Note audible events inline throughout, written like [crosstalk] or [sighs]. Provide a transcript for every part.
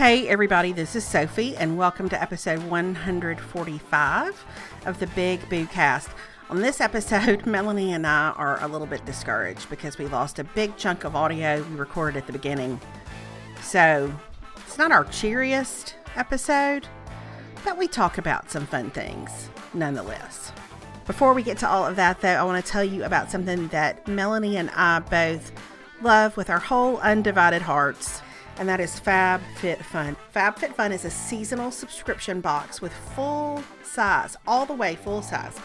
Hey, everybody, this is Sophie, and welcome to episode 145 of the Big Boo Cast. On this episode, [laughs] Melanie and I are a little bit discouraged because we lost a big chunk of audio we recorded at the beginning. So, it's not our cheeriest episode, but we talk about some fun things nonetheless. Before we get to all of that, though, I want to tell you about something that Melanie and I both love with our whole undivided hearts and that is Fab Fit Fun. Fab Fit Fun is a seasonal subscription box with full size, all the way full size,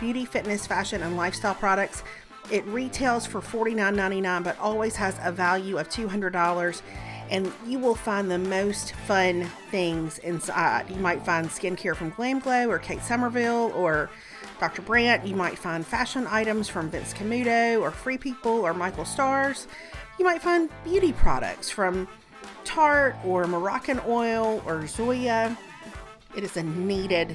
beauty, fitness, fashion, and lifestyle products. It retails for $49.99 but always has a value of $200 and you will find the most fun things inside. You might find skincare from Glam Glow or Kate Somerville or Dr. Brandt. You might find fashion items from Vince Camuto or Free People or Michael Stars. You might find beauty products from Tarte or Moroccan oil or Zoya. It is a needed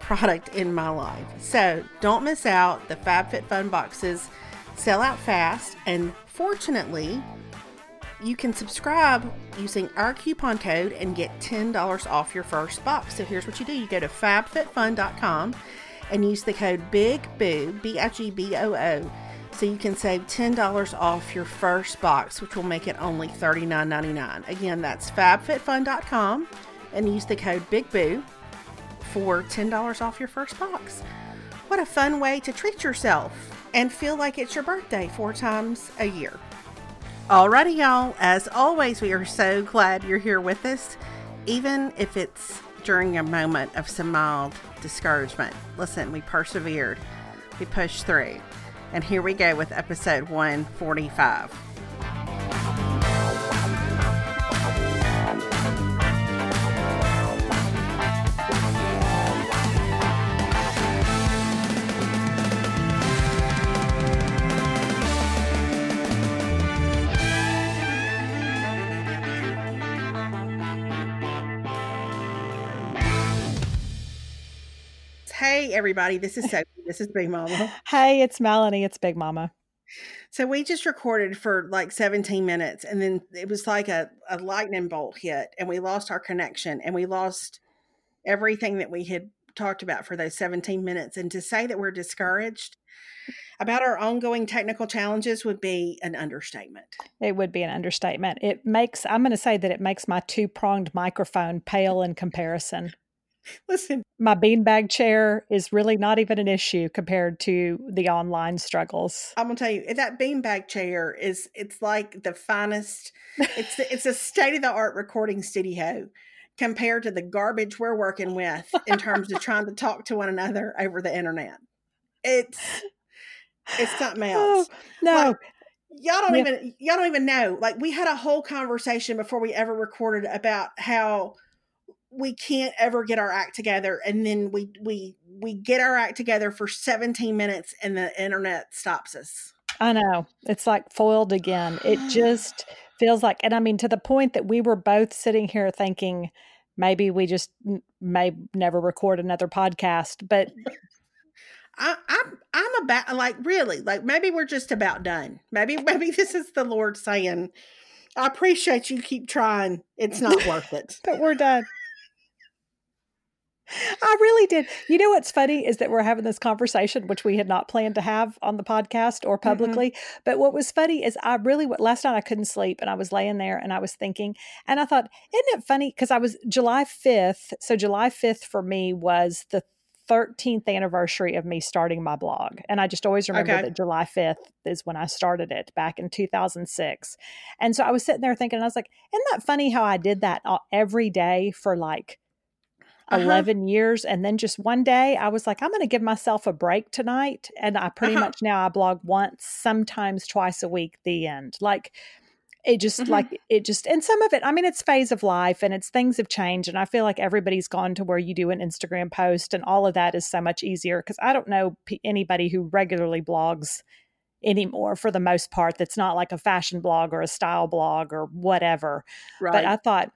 product in my life. So don't miss out. The FabFitFun boxes sell out fast, and fortunately, you can subscribe using our coupon code and get $10 off your first box. So here's what you do you go to fabfitfun.com and use the code BIGBOO, B I G B O O so you can save $10 off your first box, which will make it only $39.99. Again, that's fabfitfun.com and use the code BIGBOO for $10 off your first box. What a fun way to treat yourself and feel like it's your birthday four times a year. Alrighty, y'all. As always, we are so glad you're here with us, even if it's during a moment of some mild discouragement. Listen, we persevered, we pushed through. And here we go with episode 145. Hey, everybody, this is Sophie. This is Big Mama. [laughs] Hey, it's Melanie. It's Big Mama. So we just recorded for like 17 minutes and then it was like a, a lightning bolt hit and we lost our connection and we lost everything that we had talked about for those 17 minutes. And to say that we're discouraged about our ongoing technical challenges would be an understatement. It would be an understatement. It makes, I'm going to say that it makes my two pronged microphone pale in comparison. [laughs] Listen, my beanbag chair is really not even an issue compared to the online struggles. I'm gonna tell you eh, that beanbag chair is it's like the finest. It's it's a state of the art recording studio compared to the garbage we're working with in terms of trying to [laughs] talk to one another over the internet. It's it's something [sighs] else. Oh, no. Like, y'all don't yeah. even y'all don't even know. Like we had a whole conversation before we ever recorded about how we can't ever get our act together and then we we we get our act together for 17 minutes and the internet stops us i know it's like foiled again it [sighs] just feels like and i mean to the point that we were both sitting here thinking maybe we just may never record another podcast but [laughs] I, I'm I'm about like really like maybe we're just about done. Maybe [laughs] maybe this is the Lord saying, "I appreciate you keep trying. It's not worth it, [laughs] but we're done." I really did. You know what's funny is that we're having this conversation, which we had not planned to have on the podcast or mm-hmm. publicly. Mm-hmm. But what was funny is I really, last night I couldn't sleep and I was laying there and I was thinking, and I thought, isn't it funny? Because I was July 5th. So July 5th for me was the 13th anniversary of me starting my blog. And I just always remember Okay. that July 5th is when I started it back in 2006. And so I was sitting there thinking, I was like, isn't that funny how I did that uh, every day for like Uh-huh. 11 years and then just one day i was like i'm going to give myself a break tonight and i pretty Uh-huh. much now i blog once sometimes twice a week the end like it just Mhm. like it just and some of it i mean it's phase of life and it's things have changed and i feel like everybody's gone to where you do an instagram post and all of that is so much easier because i don't know p- anybody who regularly blogs anymore for the most part that's not like a fashion blog or a style blog or whatever Right. but I thought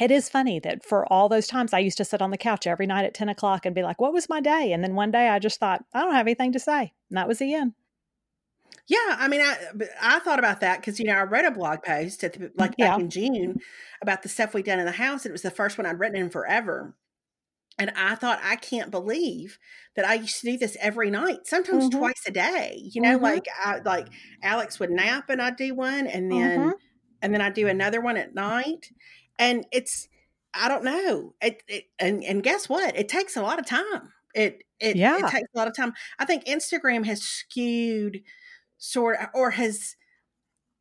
it is funny that for all those times I used to sit on the couch every night at 10 o'clock and be like, what was my day? And then one day I just thought, I don't have anything to say. And that was the end. Yeah, I mean, I I thought about that because you know I wrote a blog post at the, like Yeah. back in June about the stuff we'd done in the house. And it was the first one I'd written in forever, and I thought I can't believe that I used to do this every night, sometimes Mhm. twice a day. You know, Mhm. like I like Alex would nap and I'd do one, and then Mhm. and then I'd do another one at night, and it's I don't know. It, it and and guess what? It takes a lot of time. It it Yeah. it takes a lot of time. I think Instagram has skewed sort of, or has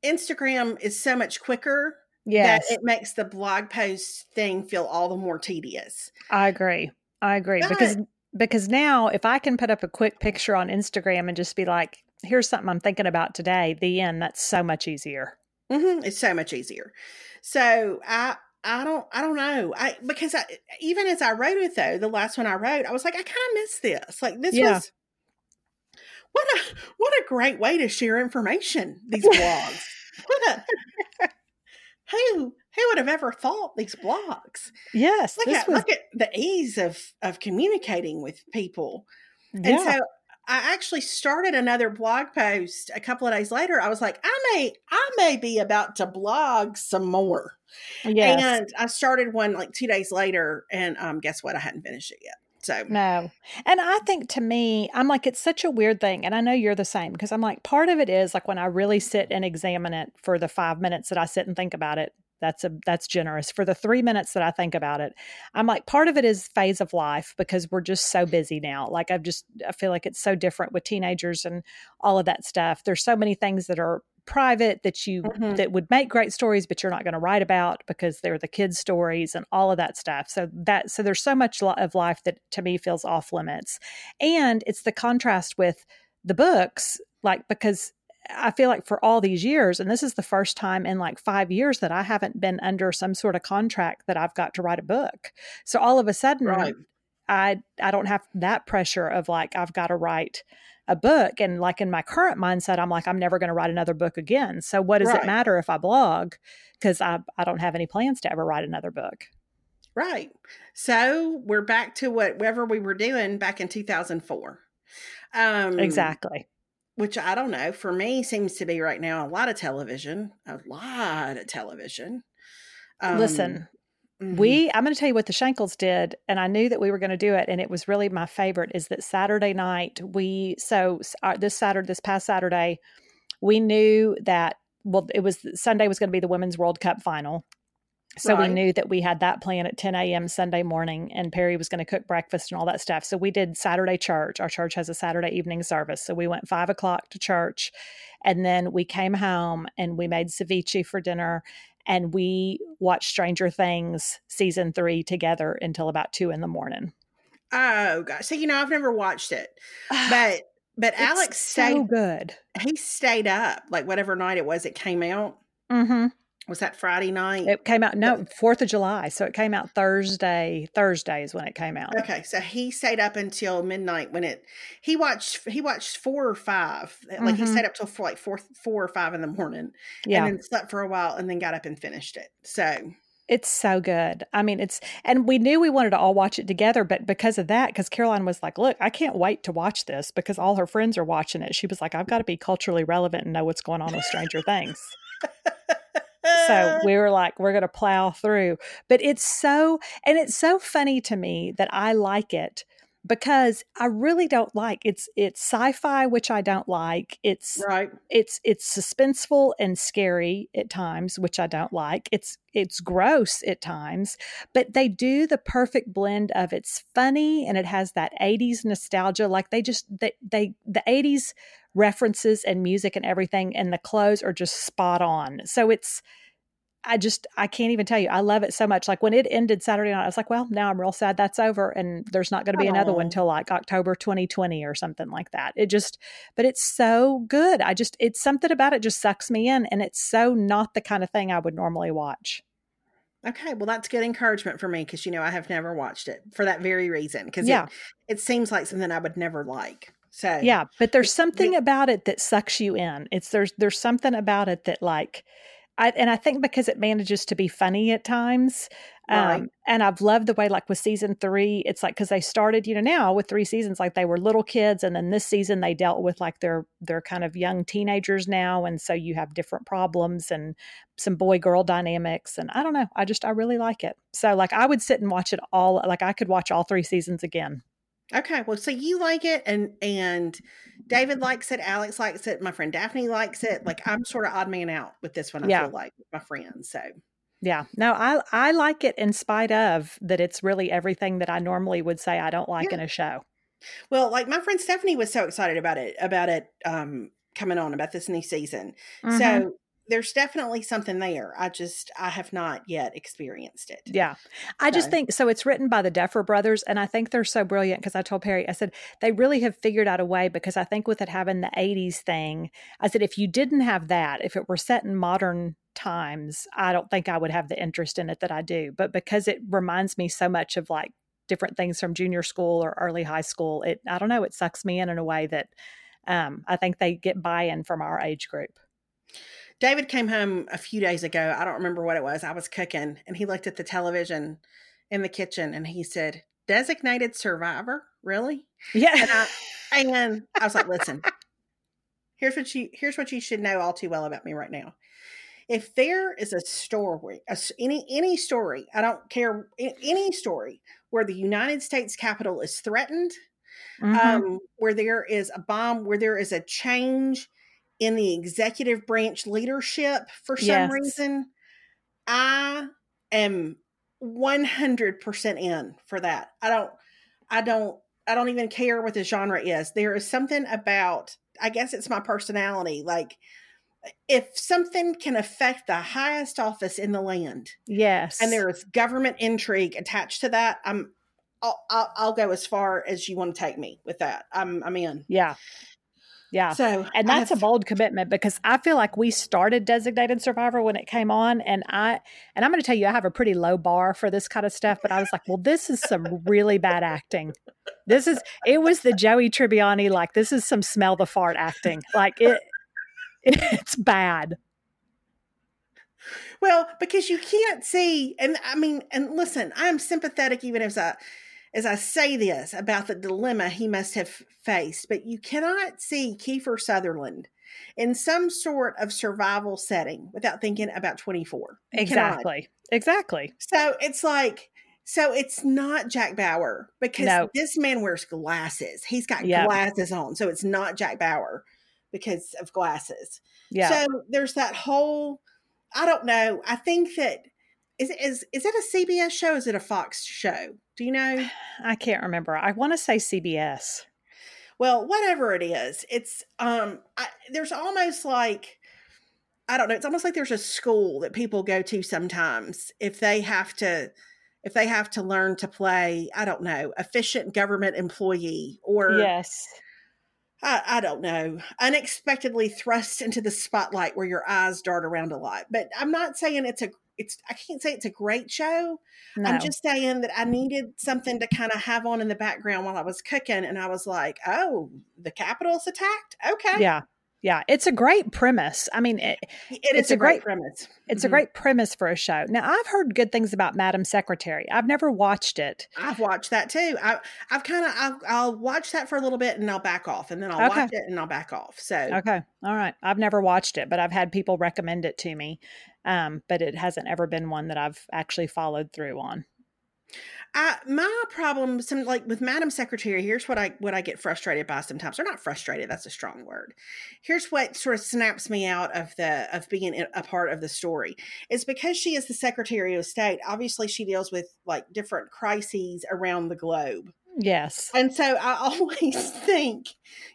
Instagram is so much quicker Yes, that it makes the blog post thing feel all the more tedious. I agree. I agree because because now if I can put up a quick picture on Instagram and just be like, here's something I'm thinking about today, the end, that's so much easier. hmm It's so much easier. So I I don't I don't know. I because I even as I wrote it though, the last one I wrote, I was like, I kind of miss this. Like this Yeah. was what a what a great way to share information. These blogs. [laughs] what a who who would have ever thought these blogs? Yes, Look at was look at the ease of of communicating with people. yeah. And so I actually started another blog post a couple of days later. I was like, I may I may be about to blog some more. yes. And I started one like two days later, and um, guess what? I hadn't finished it yet. So No. And I think to me, I'm like, it's such a weird thing. And I know you're the same because I'm like, part of it is like when I really sit and examine it for the five minutes that I sit and think about it. That's a that's generous. For the three minutes that I think about it, I'm like, part of it is phase of life because we're just so busy now. Like I've just I feel like it's so different with teenagers and all of that stuff. There's so many things that are private that you Mhm. that would make great stories but you're not going to write about because they're the kids stories and all of that stuff so that so there's so much of life that to me feels off limits and it's the contrast with the books like because i feel like for all these years and this is the first time in like 5 years that i haven't been under some sort of contract that i've got to write a book so all of a sudden right, I I don't have that pressure of like I've got to write a book and like in my current mindset I'm like I'm never going to write another book again. So what does Right. it matter if I blog cuz I I don't have any plans to ever write another book. right. So we're back to whatever we were doing back in 2004. Um, Exactly. Which I don't know. For me, seems to be right now a lot of television, a lot of television. Um, Listen, mhm. we I'm going to tell you what the Shankles did and I knew that we were going to do it and it was really my favorite is that Saturday night we so uh, this Saturday this past Saturday we knew that well it was Sunday was going to be the Women's World Cup final. So we knew that we had that plan at 10 a.m. Sunday morning, and Perry was going to cook breakfast and all that stuff. So we did Saturday church. Our church has a Saturday evening service. So we went five o'clock to church, and then we came home and we made ceviche for dinner, and we watched Stranger Things season three together until about two in the morning. Oh gosh. So you know, I've never watched it, [sighs] but but It's Alex so good. He stayed up like whatever night it was. It came out. Mm-hmm. Was that Friday night? It came out no Fourth of July, so it came out Thursday. Thursday is when it came out. Okay, so he stayed up until midnight when it. He watched. He watched four or five. Like he Mhm. stayed up till four, like four, four or five in the morning, Yeah. and then slept for a while, and then got up and finished it. So It's so good. I mean, it's, and we knew we wanted to all watch it together, but because of that, because Caroline was like, look, I can't wait to watch this because all her friends are watching it. She was like, I've got to be culturally relevant and know what's going on with Stranger Things. [laughs] So [laughs] we were like, we're going to plow through. But it's so, and it's so funny to me that I like it because I really don't like it's it's sci-fi which I don't like. It's Right. it's it's suspenseful and scary at times which I don't like. It's it's gross at times, but they do the perfect blend of it's funny and it has that 80s nostalgia like they just they, they the 80s references and music and everything and the clothes are just spot on. So it's I just I can't even tell you. I love it so much. Like when it ended Saturday night, I was like, well, now I'm real sad that's over and there's not going to be another one till like October 2020 or something like that. It just but it's so good. I just it's something about it just sucks me in and it's so not the kind of thing I would normally watch. Okay, well that's good encouragement for me because you know I have never watched it for that very reason because Yeah. it, it seems like something I would never like. So Yeah, but there's It- something about it that sucks you in. It's there's there's something about it that like I and I think because it manages to be funny at times. Um Right. and I've loved the way like with season 3, it's like cuz they started, you know, now with 3 seasons like they were little kids and then this season they dealt with like they're they're kind of young teenagers now and so you have different problems and some boy girl dynamics and I don't know. I just I really like it. So like I would sit and watch it all like I could watch all 3 seasons again. Okay, well, so you like it, and and David likes it, Alex likes it, my friend Daphne likes it. Like I'm sort of odd man out with this one. I Yeah. feel like with my friends. So Yeah. No, I I like it in spite of that it's really everything that I normally would say I don't like Yeah. in a show. well, like my friend Stephanie was so excited about it about it um coming on about this new season. Mhm. So there's definitely something there. I just I have not yet experienced it. yeah. I just think so it's written by the Duffer brothers and I think they're so brilliant because I told Perry I said they really have figured out a way because I think with it having the 80s thing, I said if you didn't have that, if it were set in modern times, I don't think I would have the interest in it that I do. But because it reminds me so much of like different things from junior school or early high school, it I don't know, it sucks me in in a way that um, I think they get buy-in from our age group. David came home a few days ago. I don't remember what it was. I was cooking and he looked at the television in the kitchen and he said, Designated survivor? Really? Yeah. And I [laughs] and I was like, listen, here's what you here's what you should know all too well about me right now. If there is a story, a any any story, I don't care any story where the United States Capitol is threatened, Mhm. um, where there is a bomb, where there is a change in the executive branch leadership for some Yes. reason, I am 100% in for that. I don't, I don't, I don't even care what the genre is. There is something about, I guess it's my personality. Like, if something can affect the highest office in the land yes. and there is government intrigue attached to that, I'm, I'll, I'll, I'll go as far as you want to take me with that. I'm, I'm in. Yeah. Yeah. So, and that's a bold commitment because I feel like we started designated survivor when it came on and I and I'm going to tell you I have a pretty low bar for this kind of stuff but I was like well this is some really bad acting. This is it was the Joey Tribbiani like this is some smell the fart acting. Like it [laughs] it's bad. Well, because you can't see, and I mean, and listen, I am sympathetic even as I as I say this about the dilemma he must have faced, but you cannot see Kiefer Sutherland in some sort of survival setting without thinking about 24. You cannot. Exactly. Exactly. So it's like, so it's not Jack Bauer because No. this man wears glasses. He's got Yeah. glasses on. So it's not Jack Bauer because of glasses. Yeah. So there's that whole I don't know. I think that is it is is it a CBS show? Is it a Fox show? Do you know? [sighs] I can't remember. I want to say CBS. Well, whatever it is, it's um I, there's almost like I don't know, it's almost like there's a school that people go to sometimes if they have to if they have to learn to play, I don't know, efficient government employee or Yes. I, I don't know, unexpectedly thrust into the spotlight where your eyes dart around a lot. But I'm not saying it's a it's I can't say it's a great show. No. I'm just saying that I needed something to kind of have on in the background while I was cooking, and I was like, "Oh, the Capitol's attacked. Okay, yeah. Yeah. It's a great premise. I mean, it, it It's is a a great, great- premise. It's a Mhm. great premise for a show. Now, I've heard good things about Madam Secretary. I've never watched it. I've watched that too. I, I've kind of I'll, I'll watch that for a little bit and I'll back off, and then I'll Okay. watch it and I'll back off. So Okay. All right. I've never watched it, but I've had people recommend it to me. Um, but it hasn't ever been one that I've actually followed through on. I, my problem, some like with Madam Secretary. Here's what I what I get frustrated by sometimes, or not frustrated. That's a strong word. Here's what sort of snaps me out of the of being a part of the story. Is because she is the Secretary of State. Obviously, she deals with like different crises around the globe. Yes, and so I [laughs] always think,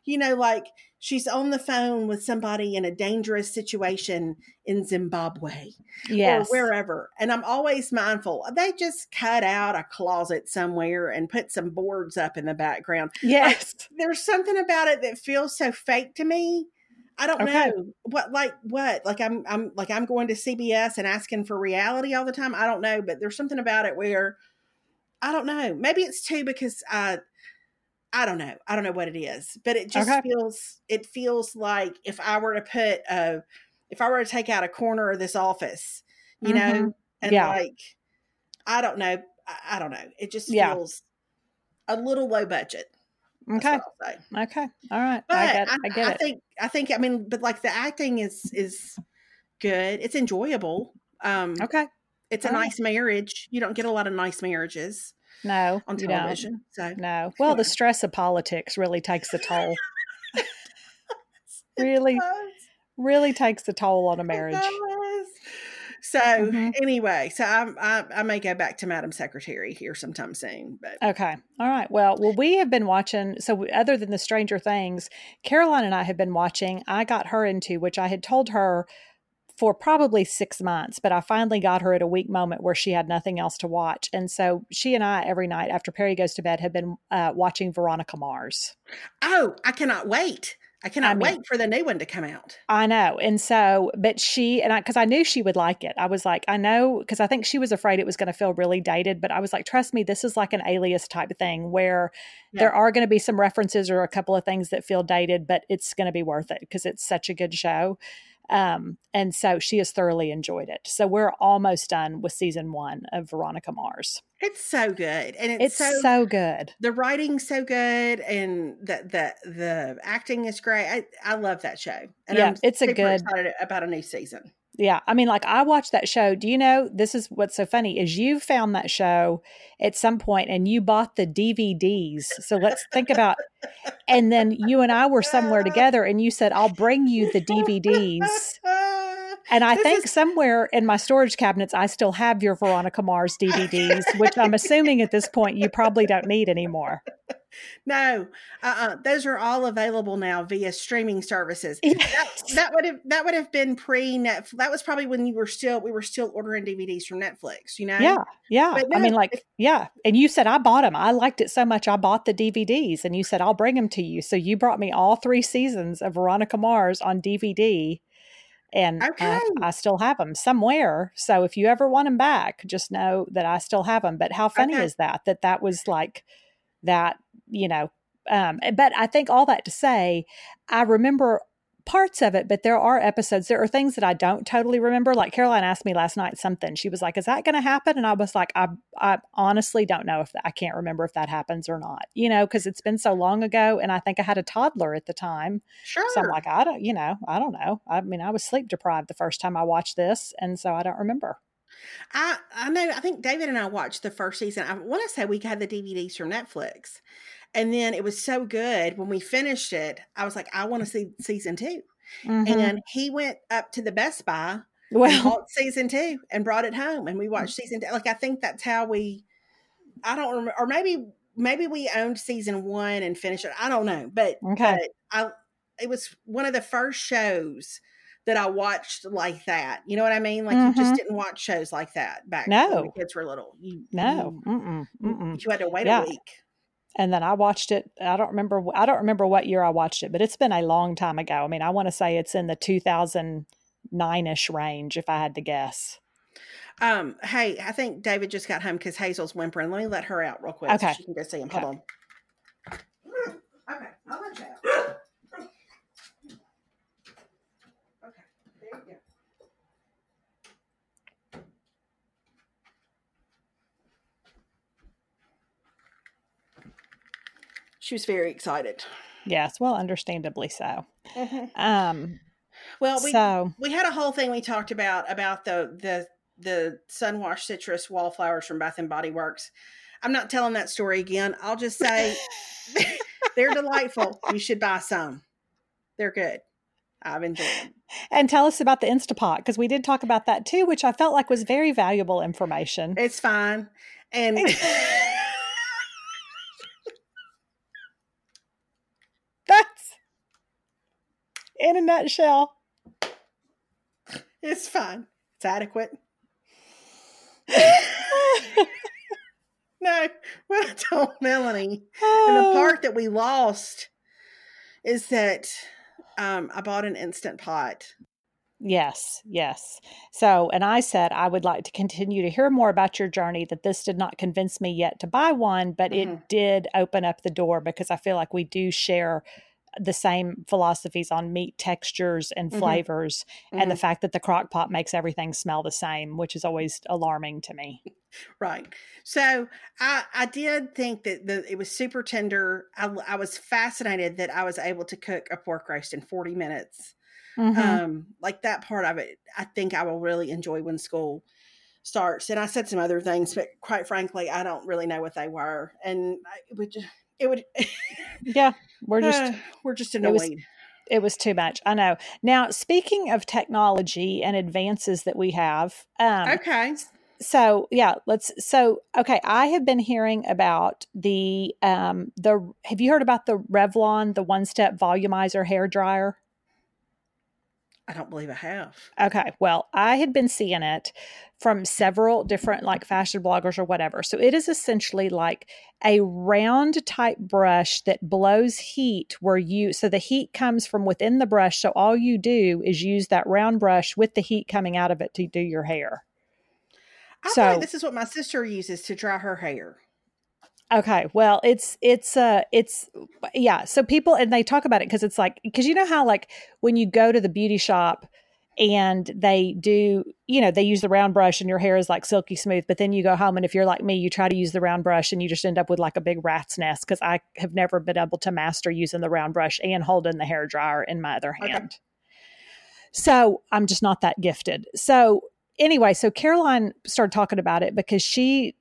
you know, like she's on the phone with somebody in a dangerous situation in Zimbabwe yes. or wherever. And I'm always mindful. They just cut out a closet somewhere and put some boards up in the background. Yes. Like, there's something about it that feels so fake to me. I don't okay. know what like what like I'm I'm like I'm going to CBS and asking for reality all the time. I don't know, but there's something about it where I don't know. Maybe it's too because I I don't know. I don't know what it is, but it just okay. feels it feels like if I were to put a if I were to take out a corner of this office, you mm-hmm. know, and yeah. like I don't know, I, I don't know. It just yeah. feels a little low budget. Okay. Okay. All right. But I get, I, I get I it. think I think I mean, but like the acting is is good. It's enjoyable. Um Okay. It's a All nice right. marriage. You don't get a lot of nice marriages. No, on television. So no. Well, anyway. the stress of politics really takes a toll. [laughs] really, really takes a toll on a marriage. So mm-hmm. anyway, so I, I, I may go back to Madam Secretary here sometime soon. But okay, all right. Well, well, we have been watching. So other than the Stranger Things, Caroline and I have been watching. I got her into which I had told her for probably six months, but I finally got her at a weak moment where she had nothing else to watch. And so she and I, every night after Perry goes to bed, have been uh, watching Veronica Mars. Oh, I cannot wait. I cannot I mean, wait for the new one to come out. I know. And so, but she, and I, because I knew she would like it, I was like, I know, because I think she was afraid it was going to feel really dated, but I was like, trust me, this is like an alias type of thing where yeah. there are going to be some references or a couple of things that feel dated, but it's going to be worth it because it's such a good show. Um, and so she has thoroughly enjoyed it. So we're almost done with season one of Veronica Mars. It's so good, and it's, it's so, so, good. The writing's so good, and the the the acting is great. I I love that show. And yeah, I'm it's a good excited about a new season. Yeah, I mean, like I watched that show. Do you know this is what's so funny is you found that show at some point and you bought the DVDs. So let's think about, [laughs] and then you and I were somewhere together and you said, "I'll bring you the DVDs." And I this think is- somewhere in my storage cabinets, I still have your Veronica Mars DVDs, which I'm assuming at this point you probably don't need anymore. No, uh-uh. those are all available now via streaming services. Yes. That, that, would have that would have been pre Netflix. That was probably when you were still we were still ordering DVDs from Netflix. You know? Yeah, yeah. I mean, like, yeah. And you said I bought them. I liked it so much. I bought the DVDs, and you said I'll bring them to you. So you brought me all three seasons of Veronica Mars on DVD and okay. I, I, still have them somewhere. So if you ever want them back, just know that I still have them. But how funny okay. is that? That that was like that, you know. Um, but I think all that to say, I remember parts of it, but there are episodes, there are things that I don't totally remember. Like Caroline asked me last night something. She was like, Is that going to happen? And I was like, I, I honestly don't know if that, I can't remember if that happens or not, you know, because it's been so long ago. And I think I had a toddler at the time. Sure. So I'm like, I don't, you know, I don't know. I mean, I was sleep deprived the first time I watched this. And so I don't remember. I I know. I think David and I watched the first season. I want to say we had the DVDs from Netflix, and then it was so good when we finished it. I was like, I want to see season 2 mm-hmm. And he went up to the Best Buy, well, bought season two, and brought it home, and we mm. watched season two. Like I think that's how we. I don't remember, or maybe maybe we owned season one and finished it. I don't know, but okay, but I it was one of the first shows that I watched like that. You know what I mean? Like mm-hmm. you just didn't watch shows like that back no. when the kids were little. You, no, you, mm-mm, mm-mm. you had to wait yeah. a week and then I watched it. I don't remember. I don't remember what year I watched it, but it's been a long time ago. I mean, I want to say it's in the 2009 ish range, if I had to guess. Um, hey, I think David just got home because Hazel's whimpering. Let me let her out real quick. Okay, so she can go see him. Hold on. [clears throat] Okay, I'll let you out. Okay, there you go. She was very excited. Yes, well, understandably so. Mm-hmm. Um, well, we so, we had a whole thing we talked about about the the the Sun-Washed citrus wallflowers from Bath and Body Works. I'm not telling that story again. I'll just say [laughs] they're delightful. You should buy some. They're good. I've enjoyed them. And tell us about the Instapot because we did talk about that too, which I felt like was very valuable information. It's fine. And [laughs] that's in a nutshell. It's fine. It's adequate. [laughs] no, what I told Melanie oh. and the part that we lost is that um, I bought an instant pot. Yes, yes. So, and I said I would like to continue to hear more about your journey, that this did not convince me yet to buy one, but mm-hmm. it did open up the door because I feel like we do share the same philosophies on meat textures and mm-hmm. flavors mm-hmm. and the mm-hmm. fact that the crock pot makes everything smell the same which is always alarming to me [laughs] right so i i did think that the, it was super tender I, I was fascinated that i was able to cook a pork roast in 40 minutes mm-hmm. um like that part of it i think i will really enjoy when school starts and i said some other things but quite frankly i don't really know what they were and it would just it would yeah we're just uh, [sighs] [sighs] we're just annoyed it was, it was, too much i know. Now speaking of technology and advances that we have um okay. so yeah let's so okay i have been hearing about the um the have you heard about the revlon the one step volumizer hair dryer I don't believe I have. Okay. Well, I had been seeing it from several different like fashion bloggers or whatever. So it is essentially like a round type brush that blows heat where you so the heat comes from within the brush. So all you do is use that round brush with the heat coming out of it to do your hair. I so this is what my sister uses to dry her hair. Okay, well, it's it's uh it's yeah. So people and they talk about it because it's like because you know how like when you go to the beauty shop and they do you know they use the round brush and your hair is like silky smooth but then you go home and if you're like me you try to use the round brush and you just end up with like a big rat's nest because i have never been able to master using the round brush and holding the hair dryer in my other hand okay. so i'm just not that gifted so anyway so caroline started talking about it because she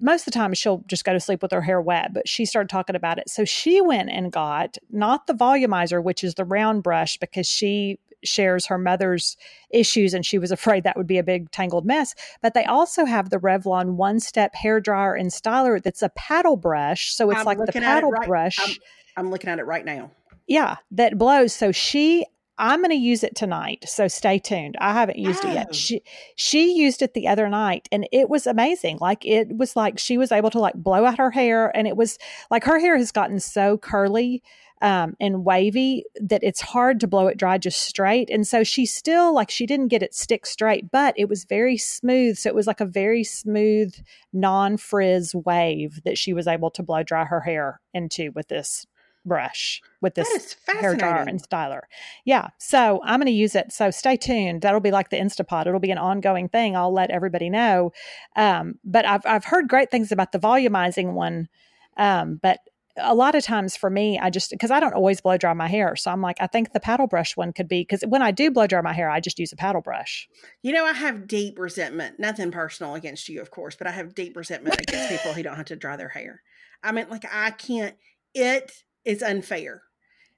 most of the time she'll just go to sleep with her hair wet, but she started talking about it. So she went and got not the volumizer, which is the round brush, because she shares her mother's issues and she was afraid that would be a big tangled mess. But they also have the Revlon one step hair dryer and styler that's a paddle brush. So it's I'm like the paddle right, brush. I'm, I'm looking at it right now. Yeah, that blows. So she I'm going to use it tonight, so stay tuned. I haven't used oh. it yet. Oh. She she used it the other night and it was amazing. Like it was like she was able to like blow out her hair and it was like her hair has gotten so curly um, and wavy that it's hard to blow it dry just straight. And so she still like she didn't get it stick straight, but it was very smooth. So it was like a very smooth, non frizz wave that she was able to blow dry her hair into with this brush with this hair dryer and styler. Yeah. So I'm going to use it. So stay tuned. That'll be like the Instapot. It'll be an ongoing thing. I'll let everybody know. Um, but I've, I've heard great things about the volumizing one. Um, but a lot of times for me, I just, because I don't always blow dry my hair. So I'm like, I think the paddle brush one could be, because when I do blow dry my hair, I just use a paddle brush. You know, I have deep resentment, nothing personal against you, of course, but I have deep resentment against people who don't have to dry their hair. I mean, like, I can't, it is unfair.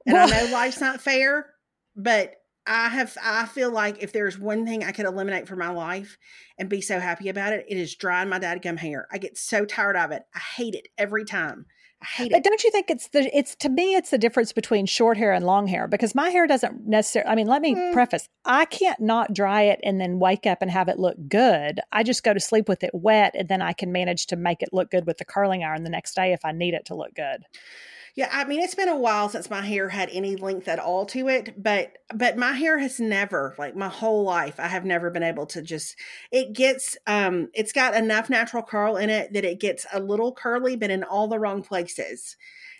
And well, I know life's not fair, but I have I feel like if there's one thing I could eliminate from my life and be so happy about it, it is drying my dadgum hair. I get so tired of it. I hate it every time. I hate but it. But don't you think it's the it's to me it's the difference between short hair and long hair because my hair doesn't necessarily I mean, let me mm. preface. I can't not dry it and then wake up and have it look good. I just go to sleep with it wet and then I can manage to make it look good with the curling iron the next day if I need it to look good. Yeah, I mean it's been a while since my hair had any length at all to it, but but my hair has never, like my whole life, I have never been able to just it gets um it's got enough natural curl in it that it gets a little curly but in all the wrong places.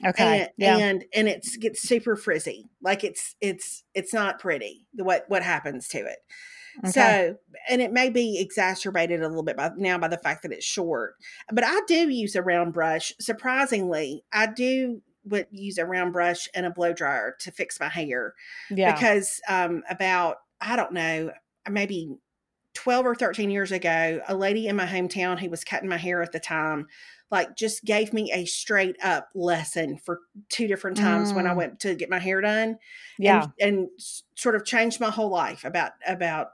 Okay. And yeah. and, and it's gets super frizzy. Like it's it's it's not pretty what what happens to it. Okay. So, and it may be exacerbated a little bit by now by the fact that it's short. But I do use a round brush. Surprisingly, I do would use a round brush and a blow dryer to fix my hair. Yeah. Because um, about, I don't know, maybe 12 or 13 years ago, a lady in my hometown who was cutting my hair at the time, like just gave me a straight up lesson for two different times mm. when I mm. went to get my hair done. Yeah. And, and sort of changed my whole life about, about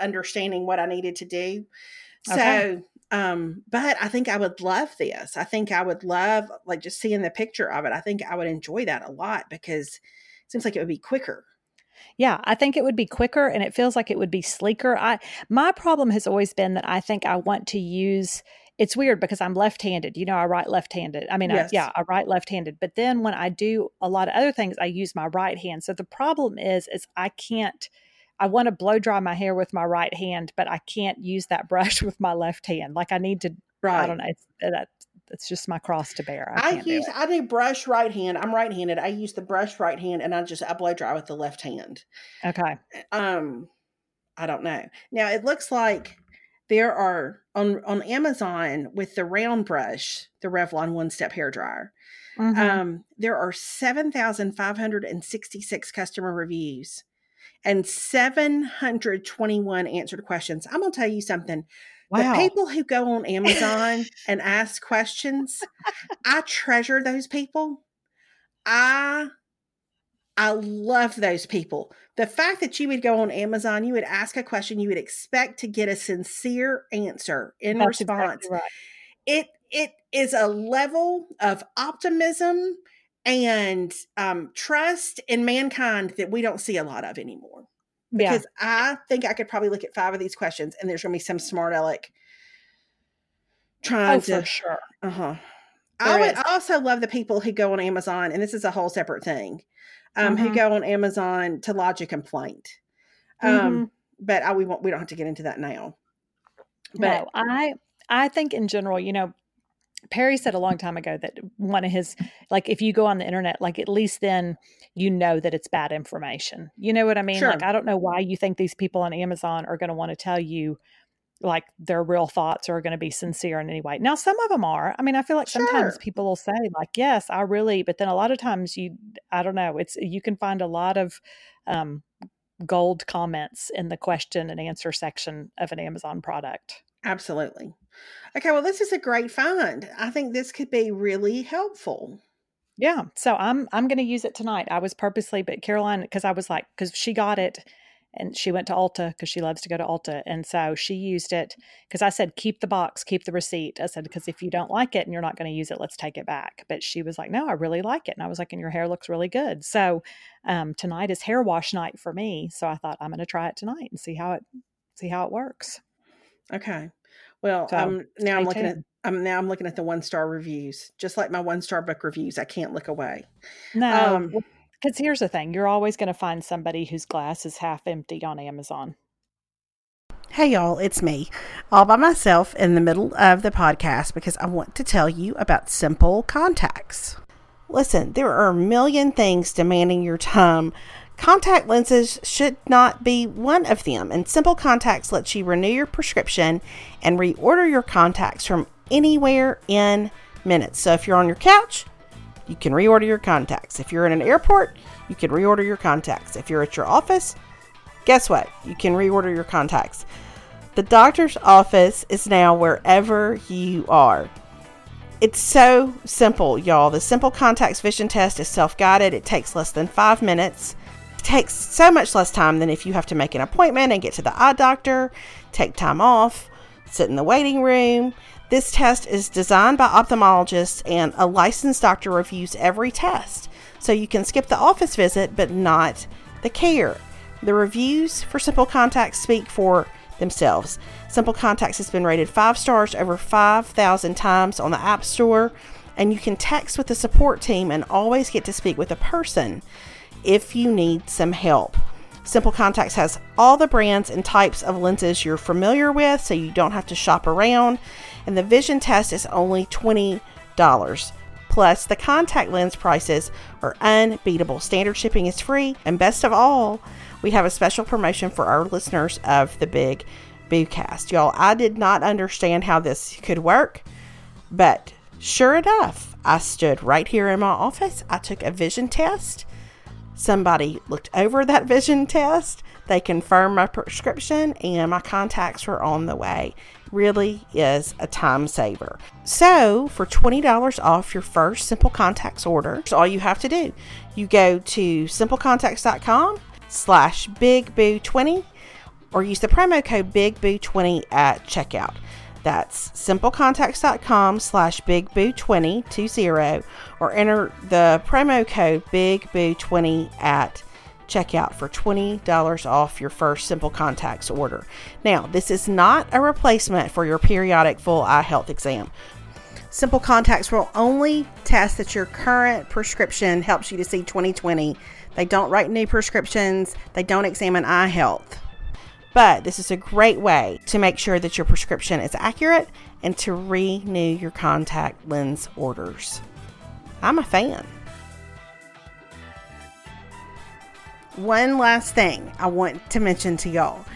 understanding what I needed to do. Okay. Um, but I think I would love this. I think I would love like just seeing the picture of it. I think I would enjoy that a lot because it seems like it would be quicker. Yeah, I think it would be quicker and it feels like it would be sleeker. I my problem has always been that I think I want to use it's weird because I'm left-handed. You know, I write left-handed. I mean, yes. I, yeah, I write left-handed. But then when I do a lot of other things, I use my right hand. So the problem is is I can't I want to blow dry my hair with my right hand, but I can't use that [laughs] brush with my left hand. Like I need to, right. I don't know. It's, that, it's just my cross to bear. I, I use, do I do brush right hand. I'm right handed. I use the brush right hand and I just, I blow dry with the left hand. Okay. Um, I don't know. Now it looks like there are on, on Amazon with the round brush, the Revlon one step hair dryer. Mm-hmm. Um, there are 7,566 customer reviews and 721 answered questions. I'm going to tell you something. Wow. The people who go on Amazon [laughs] and ask questions, I treasure those people. I I love those people. The fact that you would go on Amazon, you would ask a question, you would expect to get a sincere answer in That's response. Exactly right. It it is a level of optimism and um, trust in mankind that we don't see a lot of anymore. Because yeah. I think I could probably look at five of these questions and there's going to be some smart aleck trying oh, to. sure. Uh huh. I would also love the people who go on Amazon, and this is a whole separate thing, um, mm-hmm. who go on Amazon to lodge a complaint. Um, mm-hmm. but I, we won't. We don't have to get into that now. But no, I I think in general, you know, Perry said a long time ago that one of his like if you go on the internet, like at least then you know that it's bad information. You know what I mean? Sure. Like I don't know why you think these people on Amazon are going to want to tell you like their real thoughts are going to be sincere in any way. Now some of them are. I mean, I feel like sure. sometimes people will say like, "Yes, I really," but then a lot of times you I don't know, it's you can find a lot of um gold comments in the question and answer section of an Amazon product. Absolutely. Okay, well, this is a great find. I think this could be really helpful. Yeah, so I'm I'm going to use it tonight. I was purposely, but Caroline, because I was like, because she got it, and she went to Ulta because she loves to go to Ulta, and so she used it because I said keep the box, keep the receipt. I said because if you don't like it and you're not going to use it, let's take it back. But she was like, no, I really like it, and I was like, and your hair looks really good. So um, tonight is hair wash night for me, so I thought I'm going to try it tonight and see how it see how it works. Okay. Well, so, um, now I'm looking tuned. at I'm now I'm looking at the one star reviews, just like my one star book reviews. I can't look away. No, um, because here's the thing: you're always going to find somebody whose glass is half empty on Amazon. Hey y'all, it's me, all by myself in the middle of the podcast because I want to tell you about Simple Contacts. Listen, there are a million things demanding your time Contact lenses should not be one of them, and Simple Contacts lets you renew your prescription and reorder your contacts from anywhere in minutes. So if you're on your couch, you can reorder your contacts. If you're in an airport, you can reorder your contacts. If you're at your office, guess what? You can reorder your contacts. The doctor's office is now wherever you are. It's so simple, y'all. The Simple Contacts Vision Test is self guided, it takes less than five minutes takes so much less time than if you have to make an appointment and get to the eye doctor, take time off, sit in the waiting room. This test is designed by ophthalmologists, and a licensed doctor reviews every test. So you can skip the office visit, but not the care. The reviews for Simple Contacts speak for themselves. Simple Contacts has been rated five stars over 5,000 times on the App Store, and you can text with the support team and always get to speak with a person if you need some help. Simple Contacts has all the brands and types of lenses you're familiar with, so you don't have to shop around. And the vision test is only $20. Plus, the contact lens prices are unbeatable. Standard shipping is free. And best of all, we have a special promotion for our listeners of the Big Boocast. Y'all, I did not understand how this could work, but sure enough, I stood right here in my office. I took a vision test Somebody looked over that vision test. They confirmed my prescription and my contacts were on the way. Really is a time saver. So, for $20 off your first Simple Contacts order, all you have to do, you go to simplecontacts.com slash bigboo20 or use the promo code bigboo20 at checkout. That's simplecontacts.com slash bigboo20 or enter the promo code bigboo20 at checkout for $20 off your first Simple Contacts order. Now, this is not a replacement for your periodic full eye health exam. Simple Contacts will only test that your current prescription helps you to see 2020. They don't write new prescriptions, they don't examine eye health. But this is a great way to make sure that your prescription is accurate and to renew your contact lens orders. I'm a fan. One last thing I want to mention to y'all.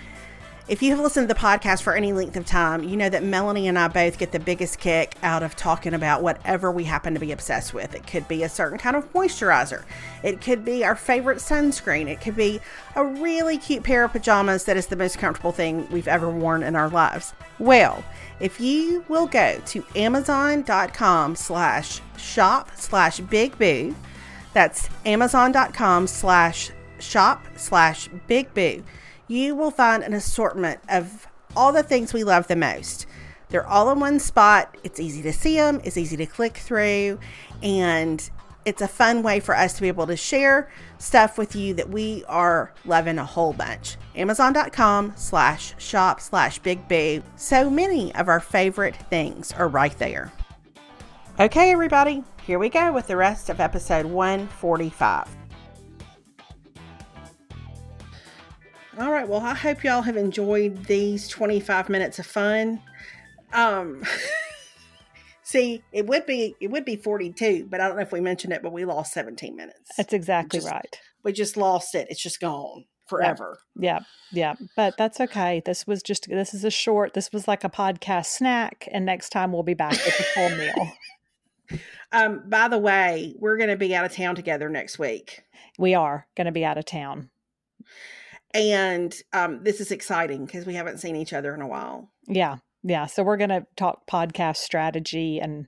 If you have listened to the podcast for any length of time, you know that Melanie and I both get the biggest kick out of talking about whatever we happen to be obsessed with. It could be a certain kind of moisturizer, it could be our favorite sunscreen, it could be a really cute pair of pajamas that is the most comfortable thing we've ever worn in our lives. Well, if you will go to amazon.com slash shop slash big boo, that's amazon.com slash shop slash big boo you will find an assortment of all the things we love the most. They're all in one spot. It's easy to see them it's easy to click through. And it's a fun way for us to be able to share stuff with you that we are loving a whole bunch. Amazon.com slash shop slash big boo. So many of our favorite things are right there. Okay everybody. Here we go with the rest of episode 145 All right. Well, I hope y'all have enjoyed these 25 minutes of fun. Um [laughs] See, it would be it would be 42, but I don't know if we mentioned it, but we lost 17 minutes. That's exactly just, right. We just lost it. It's just gone forever. Yeah. yeah. Yeah. But that's okay. This was just this is a short, this was like a podcast snack, and next time we'll be back with a full meal. [laughs] Um, by the way, we're gonna be out of town together next week. We are gonna be out of town and um, this is exciting because we haven't seen each other in a while. Yeah, yeah. So we're going to talk podcast strategy and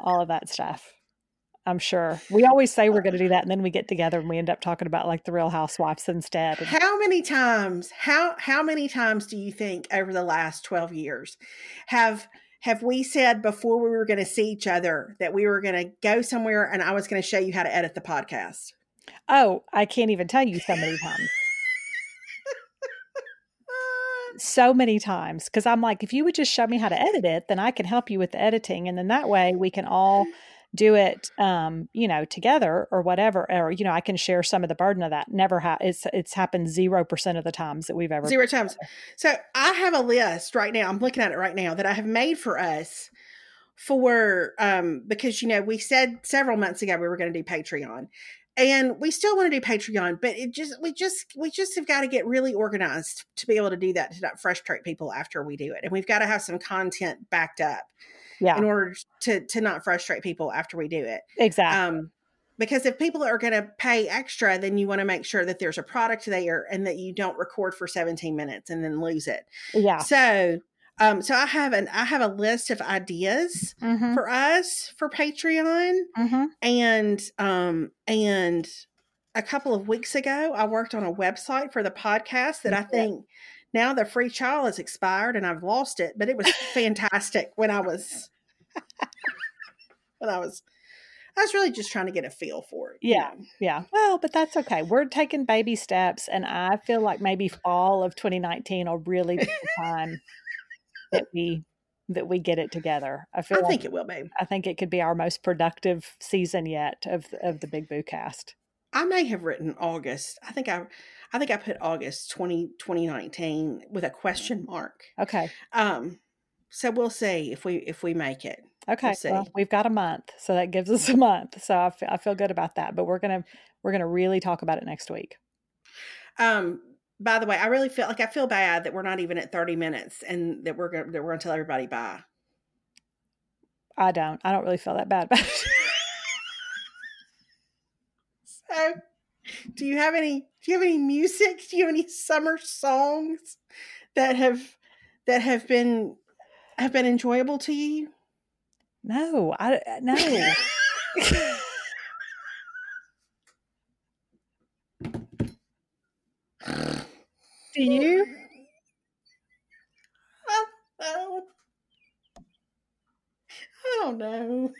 all of that stuff. I'm sure. We always say we're going to do that, and then we get together and we end up talking about like the Real Housewives instead. How many times? How how many times do you think over the last twelve years have have we said before we were going to see each other that we were going to go somewhere and I was going to show you how to edit the podcast? Oh, I can't even tell you so many times so many times because I'm like, if you would just show me how to edit it, then I can help you with the editing. And then that way we can all do it um you know together or whatever or you know i can share some of the burden of that. Never ha- it's it's happened 0% of the times that we've ever zero times. so i have a list right now i'm looking at it right now that i have made for us for um because you know we said several months ago we were going to do patreon and we still want to do patreon but it just we just we just have got to get really organized to be able to do that to not frustrate people after we do it and we've got to have some content backed up yeah. in order to to not frustrate people after we do it. Exactly. Um because if people are going to pay extra then you want to make sure that there's a product there and that you don't record for 17 minutes and then lose it. Yeah. So um, so I have an I have a list of ideas mm-hmm. for us for Patreon, mm-hmm. and um, and a couple of weeks ago, I worked on a website for the podcast that I think now the free trial has expired and I've lost it, but it was [laughs] fantastic when I was when I was I was really just trying to get a feel for it. Yeah. Know? Yeah. Well, but that's okay. We're taking baby steps and I feel like maybe fall of 2019 will really be the time that we that we get it together. I feel I like, think it will be. I think it could be our most productive season yet of of the Big Boo cast. I may have written August. I think I I think I put August 20, 2019 with a question mark. Okay. Um so we'll see if we if we make it. Okay. We'll, well we've got a month, so that gives us a month. So I feel, I feel good about that. But we're gonna we're gonna really talk about it next week. Um, by the way, I really feel like I feel bad that we're not even at 30 minutes and that we're going that we're going to tell everybody bye. I don't. I don't really feel that bad about it. [laughs] so do you have any do you have any music? Do you have any summer songs that have that have been have been enjoyable to you? No, I no. [laughs] do you? I don't know. I don't know.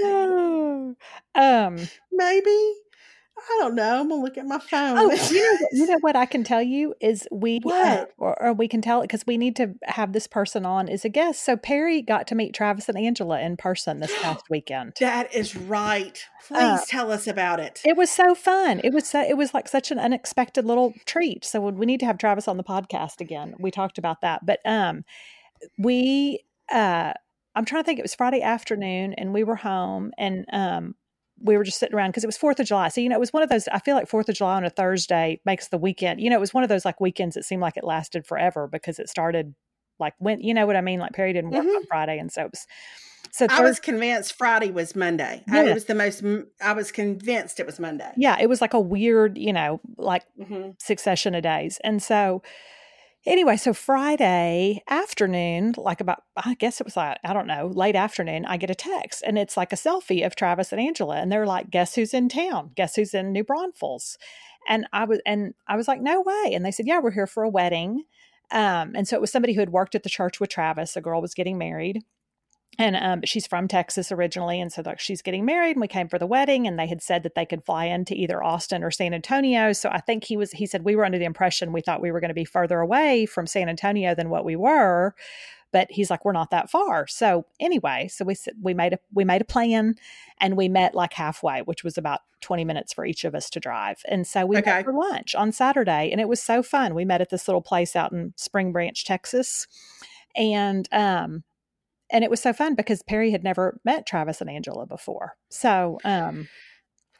No. Um, Maybe. I don't know. I'm gonna look at my phone. oh, you know, what- you [laughs] know what I can tell you is we, uh, What? or, or we can tell it because we need to have this person on as a guest. So Perry got to meet Travis and Angela in person this past [gasps] weekend. that is right. Please Uh, tell us about it. It was so fun. It was so, it was like such an unexpected little treat. So we need to have Travis on the podcast again. We talked about that, but um, we uh, I'm trying to think. It was Friday afternoon, and we were home, and um, we were just sitting around because it was Fourth of July. So you know, it was one of those. I feel like Fourth of July on a Thursday makes the weekend. You know, it was one of those like weekends that seemed like it lasted forever because it started like when you know what I mean. Like Perry didn't work on Friday, and so it was. So I was convinced Friday was Monday. I, it was the most. I was convinced it was Monday. yeah, it was like a weird, you know, like hmm succession of days. And so, anyway, so Friday afternoon, like about, I guess it was like, I don't know, late afternoon, I get a text and it's like a selfie of Travis and Angela. And they're like, guess who's in town? Guess who's in New Braunfels? And I was, and I was like, no way. And they said, yeah, we're here for a wedding. Um, and so it was somebody who had worked at the church with Travis. A girl was getting married and um, she's from Texas originally, and so like she's getting married, and we came for the wedding, and they had said that they could fly into either Austin or San Antonio. So I think he was he said we were under the impression we thought we were going to be further away from San Antonio than what we were, but he's like we're not that far. So anyway, so we we made a we made a plan, and we met like halfway, which was about twenty minutes for each of us to drive, and so we Okay. met for lunch on Saturday, and it was so fun. We met at this little place out in Spring Branch, Texas, and um and it was so fun because Perry had never met Travis and Angela before. So, um,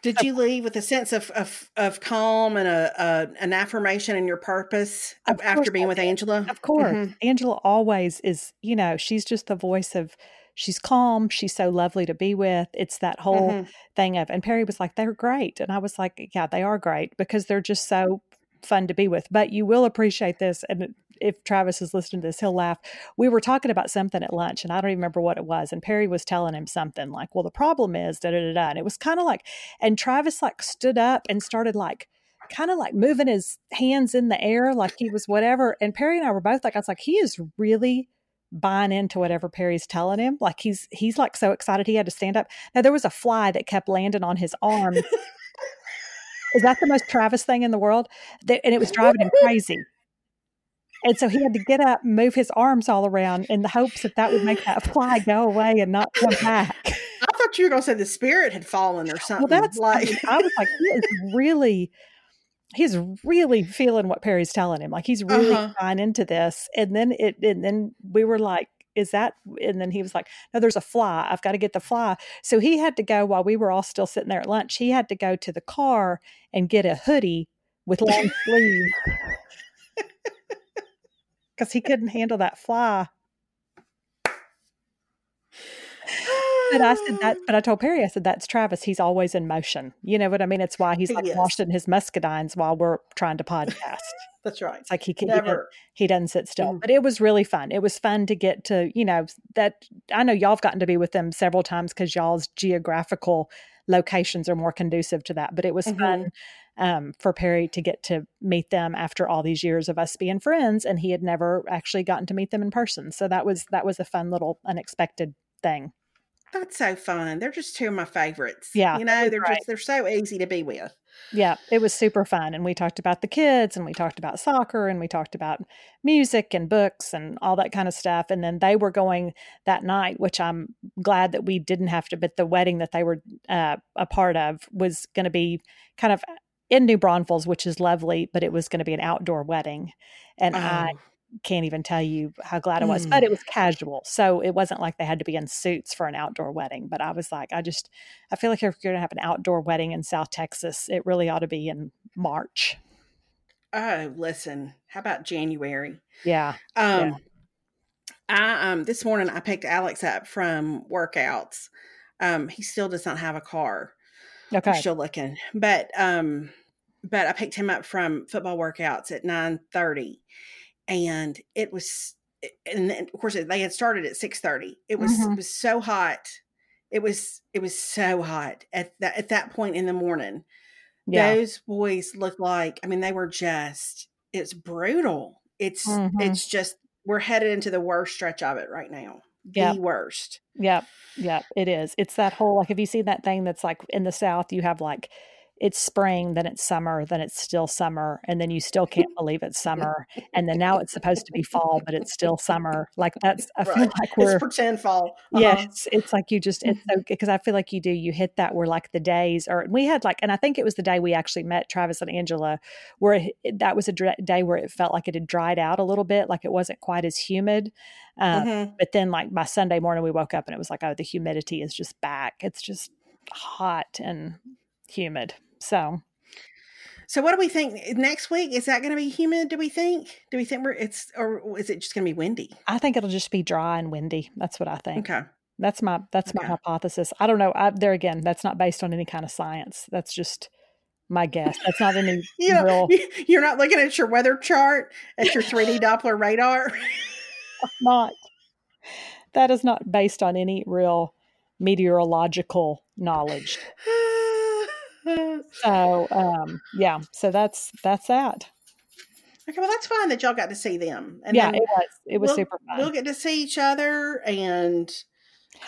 Did you leave with a sense of of, of calm and a, a an affirmation in your purpose Of after being with. Angela? of course, Mhm. Angela always is, you know, she's just the voice of, she's calm. She's so lovely to be with. It's that whole Mhm. thing of, and Perry was like, they're great. And I was like, yeah, they are great because they're just so fun to be with. But you will appreciate this. And if Travis is listening to this, he'll laugh. We were talking about something at lunch and I don't even remember what it was. And Perry was telling him something like, well, the problem is da da da da. And it was kind of like, and Travis like stood up and started like, kind of like moving his hands in the air like he was whatever. And Perry and I were both like, I was like, he is really buying into whatever Perry's telling him. Like he's he's like so excited he had to stand up. Now there was a fly that kept landing on his arm. Is that the most Travis thing in the world? And it was driving him [laughs] crazy. And so he had to get up move his arms all around in the hopes that that would make that [laughs] fly go away and not come back. [laughs] I thought you were going to say the spirit had fallen or something. Well, that's like I, mean, I was like, he is [laughs] really, he's really feeling what Perry's telling him. Like he's really Uh-huh. buying into this. And then it, and then we were like, is that? And then he was like, no, there's a fly. I've got to get the fly. So he had to go while we were all still sitting there at lunch. He had to go to the car and get a hoodie with long sleeves because he couldn't handle that fly. But I said that, but I told Perry, I said, that's Travis. He's always in motion. You know what I mean? It's why he's [laughs] like Yes. washing his muscadines while we're trying to podcast. [laughs] That's right. It's like he can, he doesn't, Never. he doesn't sit still. Mhm. But it was really fun. It was fun to get to, you know, that I know y'all have gotten to be with them several times because y'all's geographical locations are more conducive to that. But it was Mhm. fun um, for Perry to get to meet them after all these years of us being friends, and he had never actually gotten to meet them in person. So that was that was a fun little unexpected thing. That's so fun. They're just two of my favorites. Yeah, You know, they're great. just they're so easy to be with. Yeah, it was super fun. And we talked about the kids and we talked about soccer and we talked about music and books and all that kind of stuff. And then they were going that night, which I'm glad that we didn't have to, but the wedding that they were uh, a part of was going to be kind of in New Braunfels, which is lovely, but it was going to be an outdoor wedding. And I Oh. can't even tell you how glad I was, but it was casual. So it wasn't like they had to be in suits for an outdoor wedding. But I was like, I just, I feel like if you're going to have an outdoor wedding in South Texas, it really ought to be in March. Oh, listen. How about January? Yeah. Um, I um this morning I picked Alex up from workouts, Um, he still does not have a car. Okay. We're still looking, but um, but I picked him up from football workouts at nine thirty, and it was, and then, of course they had started at six thirty. It was Mhm. it was so hot. It was it was so hot at that at that point in the morning. Yeah. Those boys looked like I mean they were just it's brutal. It's Mhm. it's just we're headed into the worst stretch of it right now. Yep. The worst. Yep. Yep. It is. It's that whole like if you see that thing that's like in the South, you have like it's spring, then it's summer, then it's still summer, and then you still can't [laughs] believe it's summer. And then now it's supposed to be fall, but it's still summer. Like that's I feel Right. like we're It's pretend fall. Uh-huh. Yes, it's like you just it's so because I feel like you do you hit that where like the days or we had like and I think it was the day we actually met Travis and Angela where it, that was a dr- day where it felt like it had dried out a little bit like it wasn't quite as humid uh, Mhm. but then like by Sunday morning we woke up and it was like oh the humidity is just back it's just hot and humid so So what do we think eh, next week? Is that going to be humid? Do we think? Do we think we're it's or is it just going to be windy? I think it'll just be dry and windy that's what I think Okay. that's my that's my hypothesis I don't know I, there again that's not based on any kind of science that's just my guess that's not any [laughs] You real you're not looking at your weather chart at your 3D [laughs] Doppler radar. not that is not based on any real meteorological knowledge [sighs] [sighs] [laughs] so um yeah so that's that's that. Okay, well that's fine that y'all got to see them, and yeah it was it was we'll, super fun. We'll get to see each other, and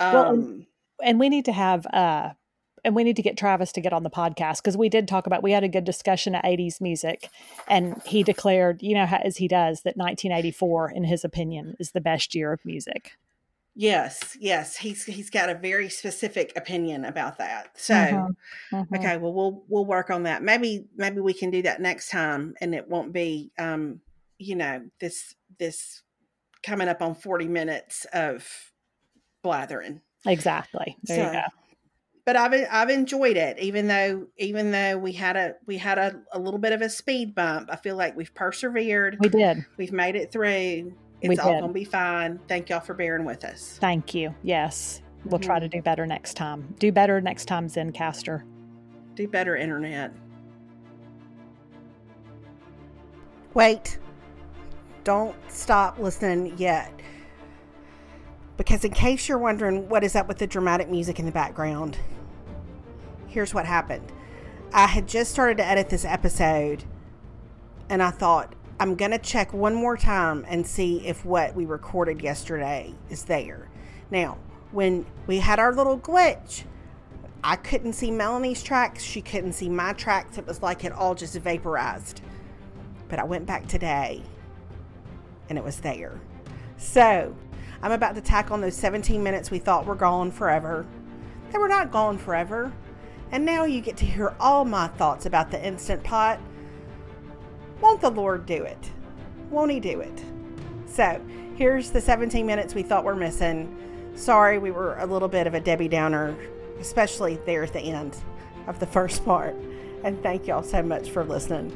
um, Well, and- and we need to have uh and we need to get Travis to get on the podcast because we did talk about we had a good discussion of 80s music and he declared you know as he does that 1984 in his opinion is the best year of music yes, yes, he's he's got a very specific opinion about that. So. Mhm, mhm. Okay, well we'll we'll work on that. Maybe maybe we can do that next time and it won't be um you know this this coming up on 40 minutes of blathering. exactly there you go But I've I've enjoyed it even though even though we had a we had a, a little bit of a speed bump. I feel like we've persevered. we did We've made it through. It's We all did. going to be fine. Thank y'all for bearing with us. thank you yes we'll try to do mm-hmm. better next time do better next time Zencastr Do better, internet. Wait. Don't stop listening yet. Because, in case you're wondering what is up with the dramatic music in the background, here's what happened. I had just started to edit this episode, and I thought, I'm going to check one more time and see if what we recorded yesterday is there. Now, when we had our little glitch, I couldn't see Melanie's tracks. She couldn't see my tracks. It was like it all just vaporized. But I went back today and it was there. So I'm about to tack on those 17 minutes we thought were gone forever. They were not gone forever. And now you get to hear all my thoughts about the Instant Pot. Won't the Lord do it? Won't He do it? So here's the 17 minutes we thought were missing. Sorry, we were a little bit of a Debbie Downer, especially there at the end of the [laughs] first part. And thank y'all so much for listening.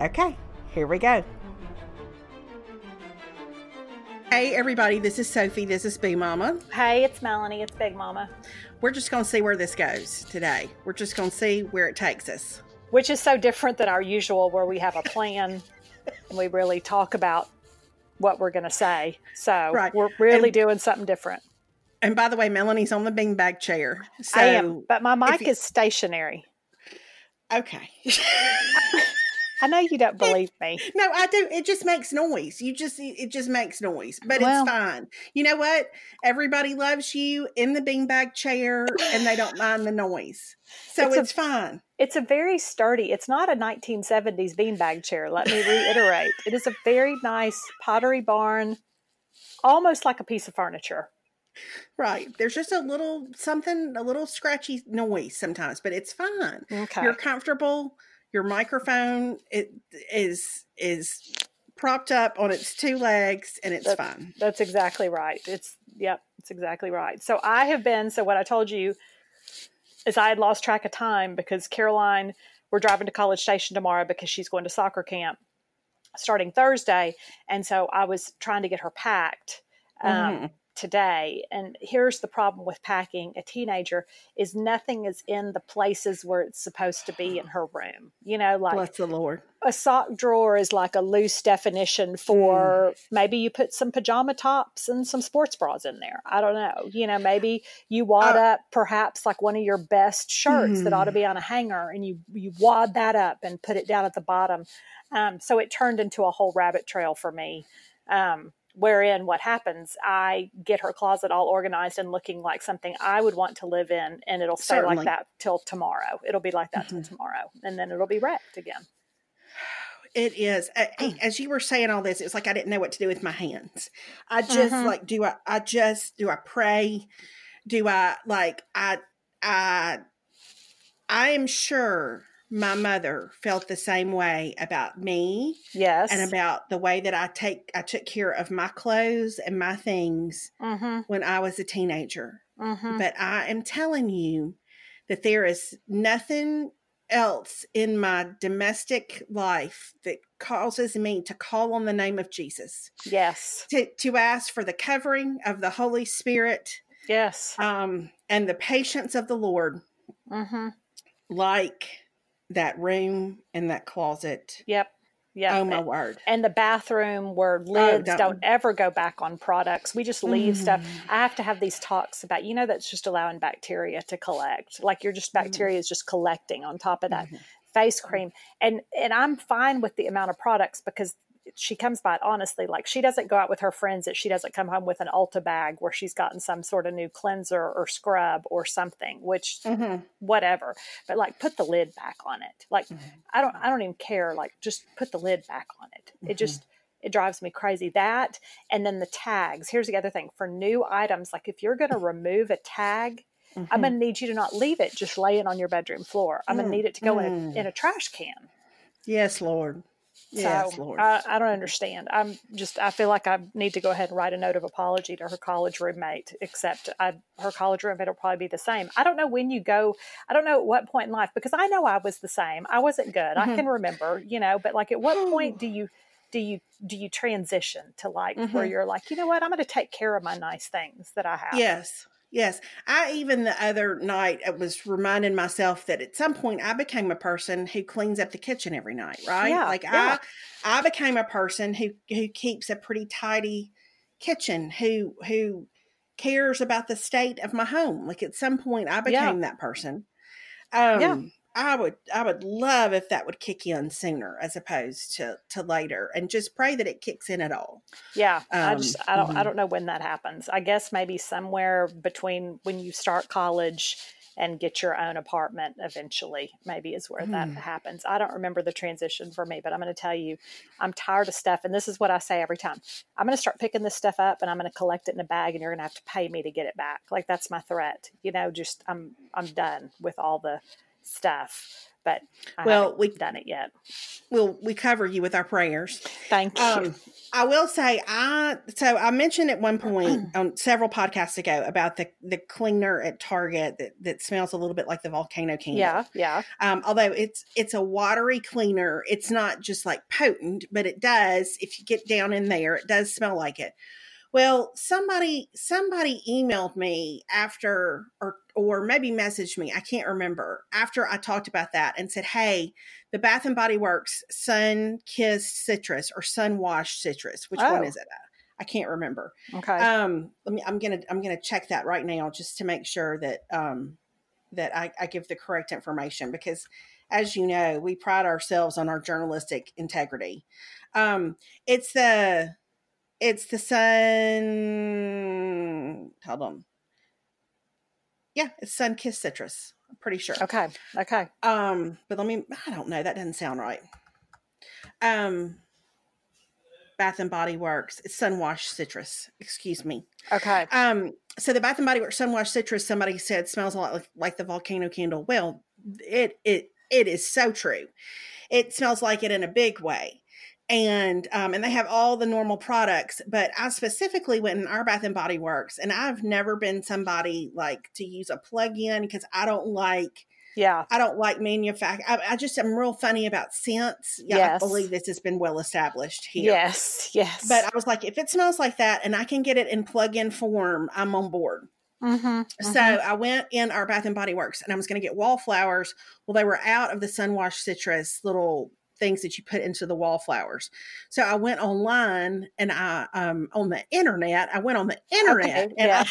Okay, here we go. Hey, everybody, this is Sophie. This is Boo Mama. hey it's melanie it's big mama We're just going to see where this goes today. We're just going to see where it takes us. Which is so different than our usual where we have a plan and we really talk about what we're going to say so Right. we're really And- doing something different And by the way, Melanie's on the beanbag chair. So, i am but my mic you- is stationary okay. [laughs] i know you don't believe me No, I do. It just makes noise. You just it just makes noise, but Well- it's fine. You know what? Everybody loves you in the beanbag chair, and they don't mind the noise, so It's a- it's, fine. it's a very sturdy it's not a 1970s beanbag chair let me reiterate it is a very nice pottery barn almost like a piece of furniture Right? There's just a little something, a little scratchy noise sometimes, but it's fine. okay You're comfortable. Your microphone it is is propped up on its two legs, and it's That- fine. That's exactly right. It's yep, it's exactly right. So I have been so what I told you is I had lost track of time because Caroline we're driving to College Station tomorrow because she's going to soccer camp starting Thursday, and so I was trying to get her packed. Um, Mhm. Today and here's the problem with packing a teenager is nothing is in the places where it's supposed to be in her room you know like bless the lord a sock drawer is like a loose definition for mm. maybe you put some pajama tops and some sports bras in there i don't know you know maybe you wad uh, up perhaps like one of your best shirts mm. that ought to be on a hanger and you you wad that up and put it down at the bottom um, so it turned into a whole rabbit trail for me um, wherein what happens i get her closet all organized and looking like something i would want to live in and it'll stay Certainly. like that till tomorrow it'll be like that mm-hmm. till tomorrow and then it'll be wrecked again it is as you were saying all this it was like i didn't know what to do with my hands i just mm-hmm. like do i i just do i pray do i like i i i am sure my mother felt the same way about me. Yes. And about the way that I take I took care of my clothes and my things mm-hmm. when I was a teenager. Mm-hmm. But I am telling you that there is nothing else in my domestic life that causes me to call on the name of Jesus. Yes. To to ask for the covering of the Holy Spirit. Yes. Um and the patience of the Lord. Mm-hmm. Like that room and that closet. Yep. Yeah. Oh my word. And the bathroom where oh, lids oh, don't, don't, ever go back on products. We just leave mm. stuff. I have to have these talks about, you know, that's just allowing bacteria to collect. Like you're just bacteria mm. is just collecting on top of that. Mm-hmm. face cream and and i'm fine with the amount of products because she comes by it honestly. Like she doesn't go out with her friends that she doesn't come home with an Ulta bag where she's gotten some sort of new cleanser or scrub or something, which mm-hmm. whatever. But like put the lid back on it. Like mm-hmm. I don't I don't even care. Like just put the lid back on it. Mm-hmm. It just it drives me crazy. That and then the tags. Here's the other thing for new items. Like if you're going to remove a tag. I'm going to mm-hmm. need you to not leave it just lay it on your bedroom floor. I'm going to mm. need it to go in a, mm. in a trash can. Yes, Lord. Yes, so Lord. I, I, don't understand. I'm just, I feel like I need to go ahead and write a note of apology to her college roommate, except I, her college roommate will probably be the same. I don't know when you go, I don't know at what point in life, because I know I was the same. I wasn't good. Mm-hmm. I can remember, you know, but like at what point do you, do you, do you transition to like mm-hmm. where you're like, you know what, I'm going to take care of my nice things that I have. Yes. Yes. I even the other night I was reminding myself that at some point I became a person who cleans up the kitchen every night, right? Yeah, like yeah. I I became a person who who keeps a pretty tidy kitchen, who who cares about the state of my home. Like at some point I became yeah. that person. Um yeah. I would I would love if that would kick in sooner as opposed to to later and just pray that it kicks in at all. Yeah. Um, I just I don't mm-hmm. I don't know when that happens. I guess maybe somewhere between when you start college and get your own apartment eventually maybe is where mm. that happens. I don't remember the transition for me, but I'm going to tell you I'm tired of stuff and this is what I say every time. I'm going to start picking this stuff up and I'm going to collect it in a bag and you're going to have to pay me to get it back. Like that's my threat. You know, just I'm I'm done with all the stuff, but I well, we've done it yet. We'll we cover you with our prayers. Thank you. Um, I will say I so I mentioned at one point [clears throat] on several podcasts ago about the the cleaner at Target that, that smells a little bit like the volcano candle. Yeah, yeah. Um, although it's it's a watery cleaner, it's not just like potent, but it does if you get down in there, it does smell like it. Well, somebody somebody emailed me after or or maybe messaged me, I can't remember, after I talked about that and said, "Hey, the Bath and Body Works Sun Kissed Citrus or Sun Washed Citrus, which oh. one is it?" I can't remember. Okay. Um, let me. I'm gonna. I'm gonna check that right now just to make sure that um, that I, I give the correct information because, as you know, we pride ourselves on our journalistic integrity. Um, it's the it's the sun. Hold on. Yeah, it's sun kissed citrus. I'm pretty sure. Okay. Okay. Um, but let me. I don't know. That doesn't sound right. Um, Bath and Body Works. It's sun washed citrus. Excuse me. Okay. Um, so the Bath and Body Works sun washed citrus. Somebody said smells a lot like, like the volcano candle. Well, it it it is so true. It smells like it in a big way and um, and they have all the normal products but i specifically went in our bath and body works and i've never been somebody like to use a plug-in because i don't like Yeah. I don't like manufacture. I, I just am real funny about scents. Yeah, Yes. I believe this has been well established here. Yes. Yes. But I was like, if it smells like that and I can get it in plug-in form, I'm on board. mm-hmm, So I went in our Bath and Body Works and I was going to get wallflowers. Well, they were out of the Sunwash Citrus little things that you put into the wallflowers. So I went online and I um on the internet. I went on the internet Okay, and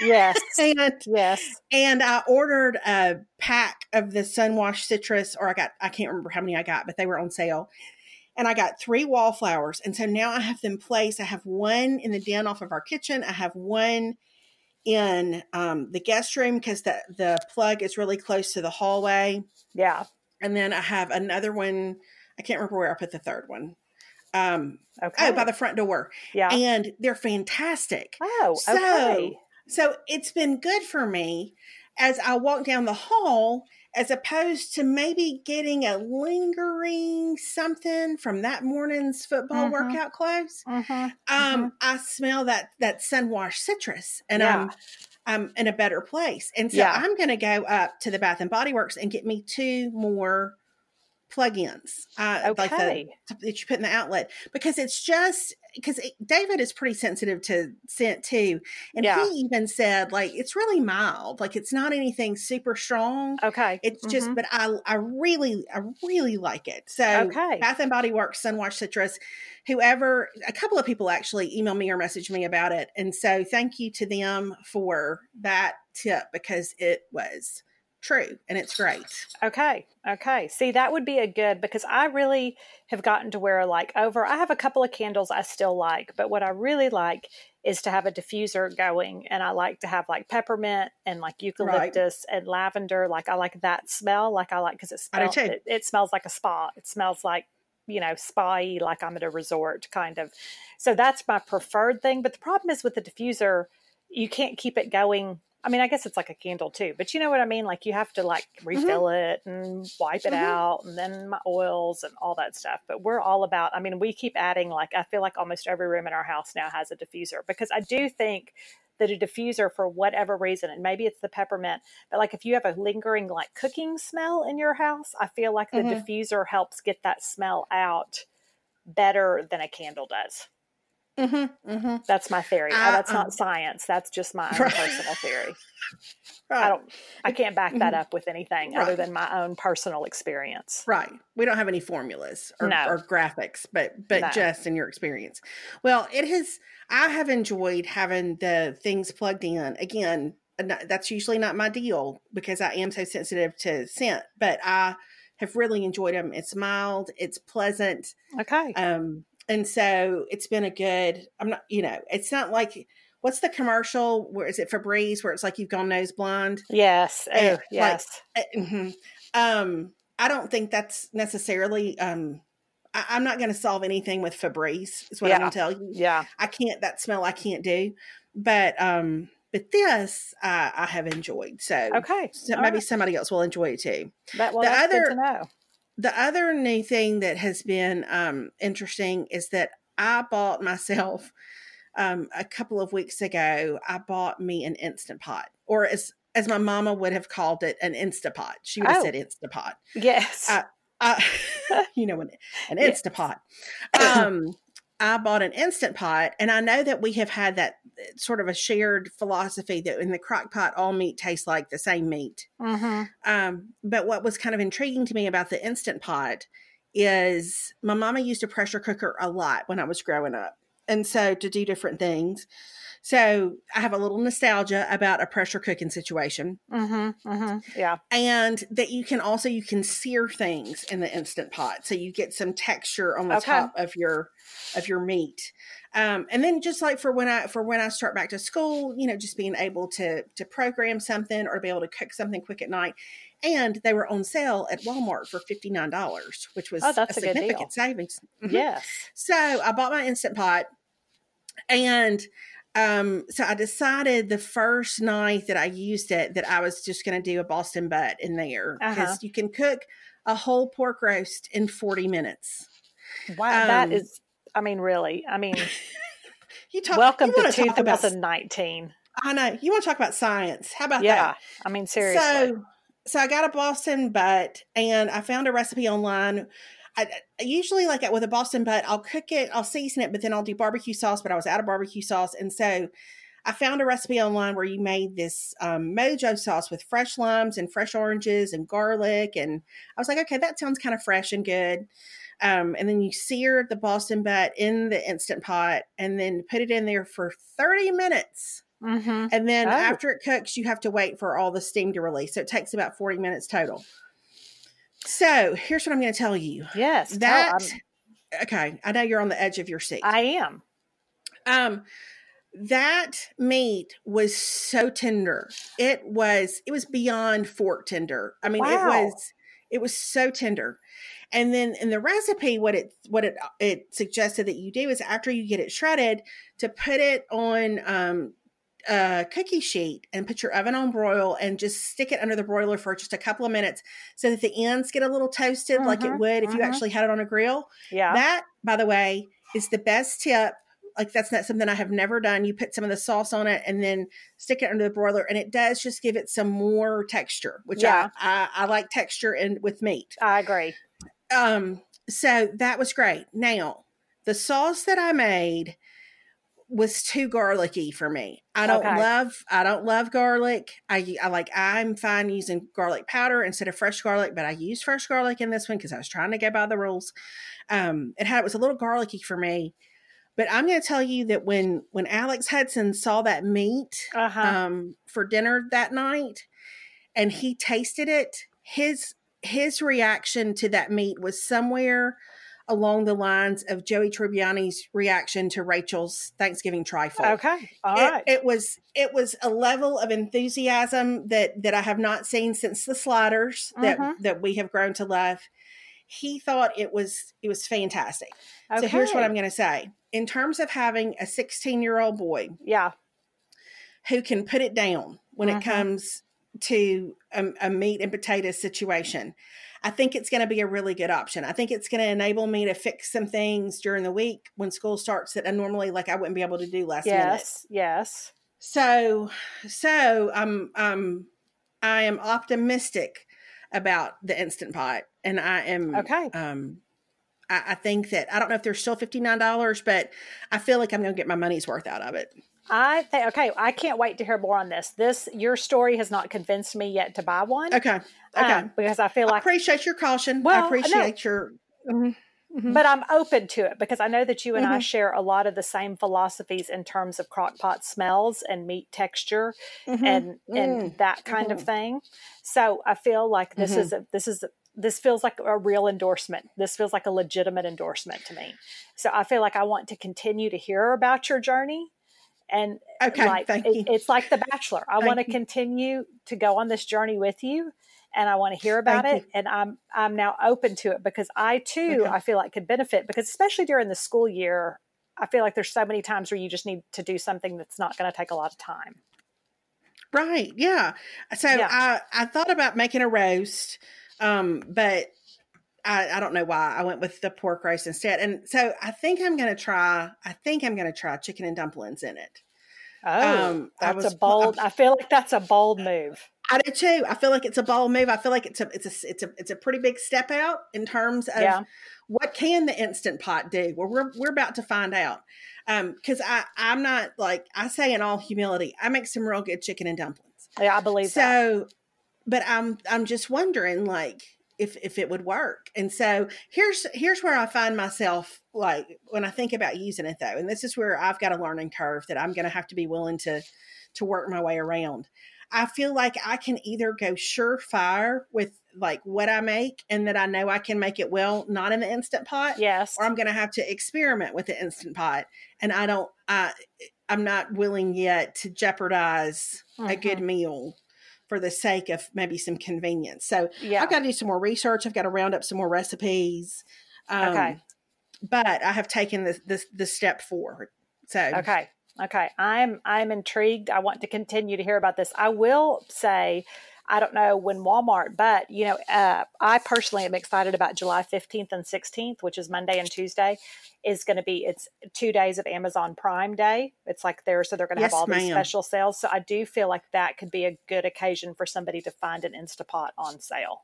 yes. I [laughs] and, Yes. and I ordered a pack of the Sunwash Citrus, or I got I can't remember how many I got, but they were on sale. And I got three wallflowers. And so now I have them placed. I have one in the den off of our kitchen. I have one in um, the guest room because the, the plug is really close to the hallway. Yeah. And then I have another one. I can't remember where I put the third one. Um, Okay. oh, by the front door. yeah. And they're fantastic. oh, so- okay. So it's been good for me as I walk down the hall, as opposed to maybe getting a lingering something from that morning's football Mhm. workout clothes. Mhm, Um, I smell that that sunwash citrus, and Yeah. I'm I'm in a better place. And so Yeah. I'm going to go up to the Bath and Body Works and get me two more plugins, uh, like the Okay. that you put in the outlet because it's just because David is pretty sensitive to scent too, and Yeah. he even said like it's really mild, like it's not anything super strong. Okay. It's just, Mhm. but I I really I really like it. So Okay. Bath and Body Works Sunwash Citrus, whoever a couple of people actually emailed me or messaged me about it, and so thank you to them for that tip because it was true and it's great. Okay. Okay. See, that would be a good because I really have gotten to where like over I have a couple of candles I still like, but what I really like is to have a diffuser going and I like to have like peppermint and like eucalyptus and lavender. Like I like that smell. Like I like because it smells it, it smells like a spa. It smells like you know, spa like I'm at a resort kind of. So that's my preferred thing. But the problem is with the diffuser, you can't keep it going. I mean, I guess it's like a candle too, but you know what I mean? Like you have to like refill it and wipe it Mhm. out and then my oils and all that stuff. But we're all about, I mean, we keep adding like, I feel like almost every room in our house now has a diffuser because I do think that a diffuser for whatever reason, and maybe it's the peppermint, but like if you have a lingering like cooking smell in your house, I feel like the Mhm. diffuser helps get that smell out better than a candle does. Mm-hmm, mm-hmm. That's my theory. I- That's um, not science. That's just my own Right. personal theory. [laughs] Right. I don't. I can't back that Mhm. up with anything other than my own personal experience. Right. We don't have any formulas or, No. or graphics, but but No. just in your experience. Well, it has. I have enjoyed having the things plugged in. Again, that's usually not my deal because I am so sensitive to scent. But I have really enjoyed them. It's mild. It's pleasant. Okay. Um, and so it's been a good. I'm not. You know, it's not like what's the commercial? Where is it Febreze? Where it's like you've gone nose blind. yes. eh, Oh, like- yes. Uh, mhm. Um, I don't think that's necessarily. Um, I, I'm not going to solve anything with Febreze. Is what Yeah. I'm going to tell you. yeah. I can't. That smell I can't do. But um, but this I, I have enjoyed. So, Okay. so maybe right. somebody else will enjoy it too. That, well, the that's other- to know. The other new thing that has been um, interesting is that I bought myself um, a couple of weeks ago. I bought me an instant pot, or as as my mama would have called it, an Instapot. She would have Oh. said Instapot. Yes. Uh, uh, [laughs] you know, an, an. [laughs] Instapot. [laughs] Um, I bought an instant pot, and I know that we have had that uh, sort of a shared philosophy that in the crock pot, all meat tastes like the same meat. hmm Um, but what was kind of intriguing to me about the instant pot is my mama used a pressure cooker a lot when I was growing up. And so to do different things. So I have a little nostalgia about a pressure cooking situation hmm hmm Yeah. and that you can also you can sear things in the instant pot so you get some texture on the Okay. top of your of your meat um, and then just like for when i for when i start back to school you know just being able to to program something or be able to cook something quick at night and they were on sale at walmart for $59 which was Oh, that's a deal. significant savings Mhm. Yes. so I bought my instant pot and um so I decided the first night that I used it that I was just going to do a Boston butt in there because Uh-huh. you can cook a whole pork roast in 40 minutes. Wow. that Um, is. I mean, really. I mean, [laughs] You talk welcome you to wanna talk about 2019. I know. You want to talk about science. How about that? Yeah. that? I mean, seriously. So so I got a Boston butt and I found a recipe online. I, I usually like it with a Boston butt. I'll cook it, I'll season it, but then I'll do barbecue sauce. But I was out of barbecue sauce, and so I found a recipe online where you made this um, mojo sauce with fresh limes and fresh oranges and garlic, and I was like, okay, that sounds kind of fresh and good. Um, and then you sear the Boston butt in the instant pot, and then put it in there for thirty minutes. Mm-hmm. And then Oh. after it cooks, you have to wait for all the steam to release. So it takes about 40 minutes total. So here's what I'm going to tell you. Yes. That, okay, I know you're on the edge of your seat. I am. um, that meat was so tender. It was, it was beyond fork tender. I mean, it was, it was so tender. And then in the recipe, what it what it it suggested that you do is after you get it shredded, to put it on um, a cookie sheet and put your oven on broil and just stick it under the broiler for just a couple of minutes so that the ends get a little toasted like it Mhm, would if you mhm. actually had it on a grill. Yeah. That, by the way, is the best tip. Like that's not something I have never done. You put some of the sauce on it and then stick it under the broiler, and it does just give it some more texture, which Yeah. I, I I like texture and with meat. I agree. Um, so that was great. Now, the sauce that I made was too garlicky for me. I don't Okay. love I don't love garlic. I I like I'm fine using garlic powder instead of fresh garlic, but I used fresh garlic in this one because I was trying to go by the rules. Um, it had it was a little garlicky for me. But I'm going to tell you that when when Alex Hudson saw that meat Uh huh. um, for dinner that night, and he tasted it. His his reaction to that meat was somewhere along the lines of Joey Tribbiani's reaction to Rachel's Thanksgiving trifle. okay. All it, right. it was it was a level of enthusiasm that that I have not seen since the sliders that Mhm. that we have grown to love. He thought it was it was fantastic. Okay. So here's what I'm going to say. In terms of having a 16 year old boy Yeah. who can put it down when Mhm. it comes to a, a meat and potato situation. I think it's going to be a really good option. I think it's going to enable me to fix some things during the week when school starts that I normally like I wouldn't be able to do last minute. Yes. Yes. So, so um, um, I am optimistic about the instant pot, and I am Okay. Um, I, I think that I don't know if they're still fifty nine dollars, but I feel like I'm going to get my money's worth out of it. I think okay. I can't wait to hear more on this. This your story has not convinced me yet to buy one. Okay, okay. um, because I feel I like appreciate your caution. Well, I no. appreciate your. Mhm, mhm. but I'm open to it because I know that you and I Mhm. share a lot of the same philosophies in terms of crock pot smells and meat texture Mhm, and and mm, that kind of mhm. thing. So I feel like this is a, this is a, this feels like a real endorsement. This feels like a legitimate endorsement to me. So I feel like I want to continue to hear about your journey. And Okay, like thank it- you. it's like The Bachelor. I want to continue to go on this journey with you, and I want to hear about Thank it. And I'm I'm now open to it because I too Okay. I feel like could benefit because especially during the school year, I feel like there's so many times where you just need to do something that's not going to take a lot of time. Right. Yeah. So Yeah. I I thought about making a roast, um, but I, I don't know why I went with the pork roast instead. And so I think I'm going to try. I think I'm going to try chicken and dumplings in it. Oh, Um, that's was- a bold. I feel like that's a bold move. I do too. I feel like it's a bold move. I feel like it's a it's a it's a it's a pretty big step out in terms of Yeah. what can the instant pot do. Well, we're we're about to find out. Um, because I I'm not like I say in all humility, I make some real good chicken and dumplings. Yeah, I believe that. So, but I'm I'm just wondering like if if it would work. And so here's here's where I find myself like when I think about using it though, and this is where I've got a learning curve that I'm going to have to be willing to to work my way around. I feel like I can either go surefire with like what I make and that I know I can make it well, not in the instant pot, Yes. or I'm going to have to experiment with the instant pot. And I don't, I, I'm not willing yet to jeopardize a good Mhm. meal for the sake of maybe some convenience. So Yeah. I've got to do some more research. I've got to round up some more recipes. Um, Okay. But I have taken the, the, the step forward. So, Okay. Okay. I'm I'm intrigued. I want to continue to hear about this. I will say I don't know when Walmart, but you know, uh, I personally am excited about July 15th and 16th, which is Monday and Tuesday, is going to be it's two days of Amazon Prime Day. It's like there, so they're going to Yes, have all these special sales. So I do feel like that could be a good occasion for somebody to find an Instapot on sale.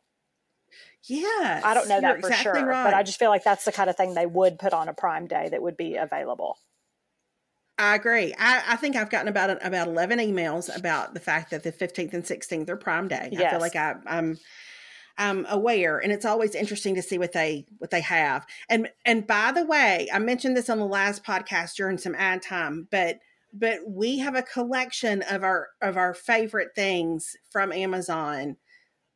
Yeah, I don't know that for exactly sure, right. but I just feel like that's the kind of thing they would put on a Prime Day that would be available. I agree. I, I think I've gotten about about eleven emails about the fact that the fifteenth and sixteenth are Prime Day. I feel like I, I'm I'm aware, and it's always interesting to see what they what they have. And and by the way, I mentioned this on the last podcast during some ad time, but but we have a collection of our of our favorite things from Amazon,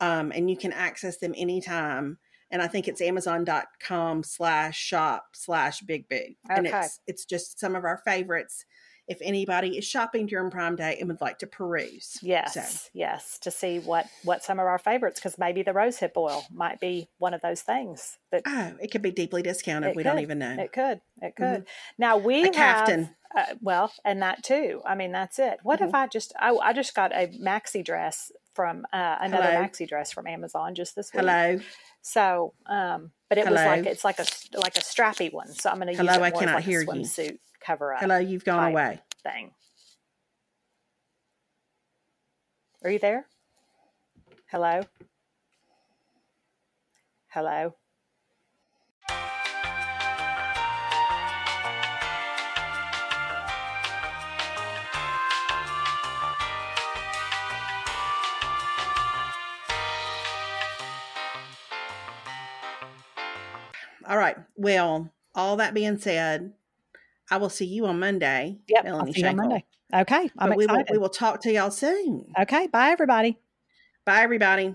um, and you can access them anytime. And I think it's amazon.com slash shop slash big boo. And Okay. it's it's just some of our favorites. If anybody is shopping during Prime Day and would like to peruse. Yes, So, yes, to see what what some of our favorites, because maybe the rosehip oil might be one of those things that oh, it could be deeply discounted. We don't even know. It could. It Mhm. could. Now we A have uh, well, and that too. I mean, that's it. What Mm-hmm. if I just? I, I just got a maxi dress from uh, another Hello. maxi dress from Amazon just this week. Hello. So, um, but it was like it's like a like a strappy one. So I'm going to use it more I cannot like hear a you. swimsuit cover up Hello, you've gone away. thing. Are you there? Hello. Hello. All right. Well, all that being said, I will see you on Monday. Yep. Melanie I'll see you on Monday. Okay. I'm But we will, excited. we will talk to y'all soon. Okay. Bye, everybody. Bye, everybody.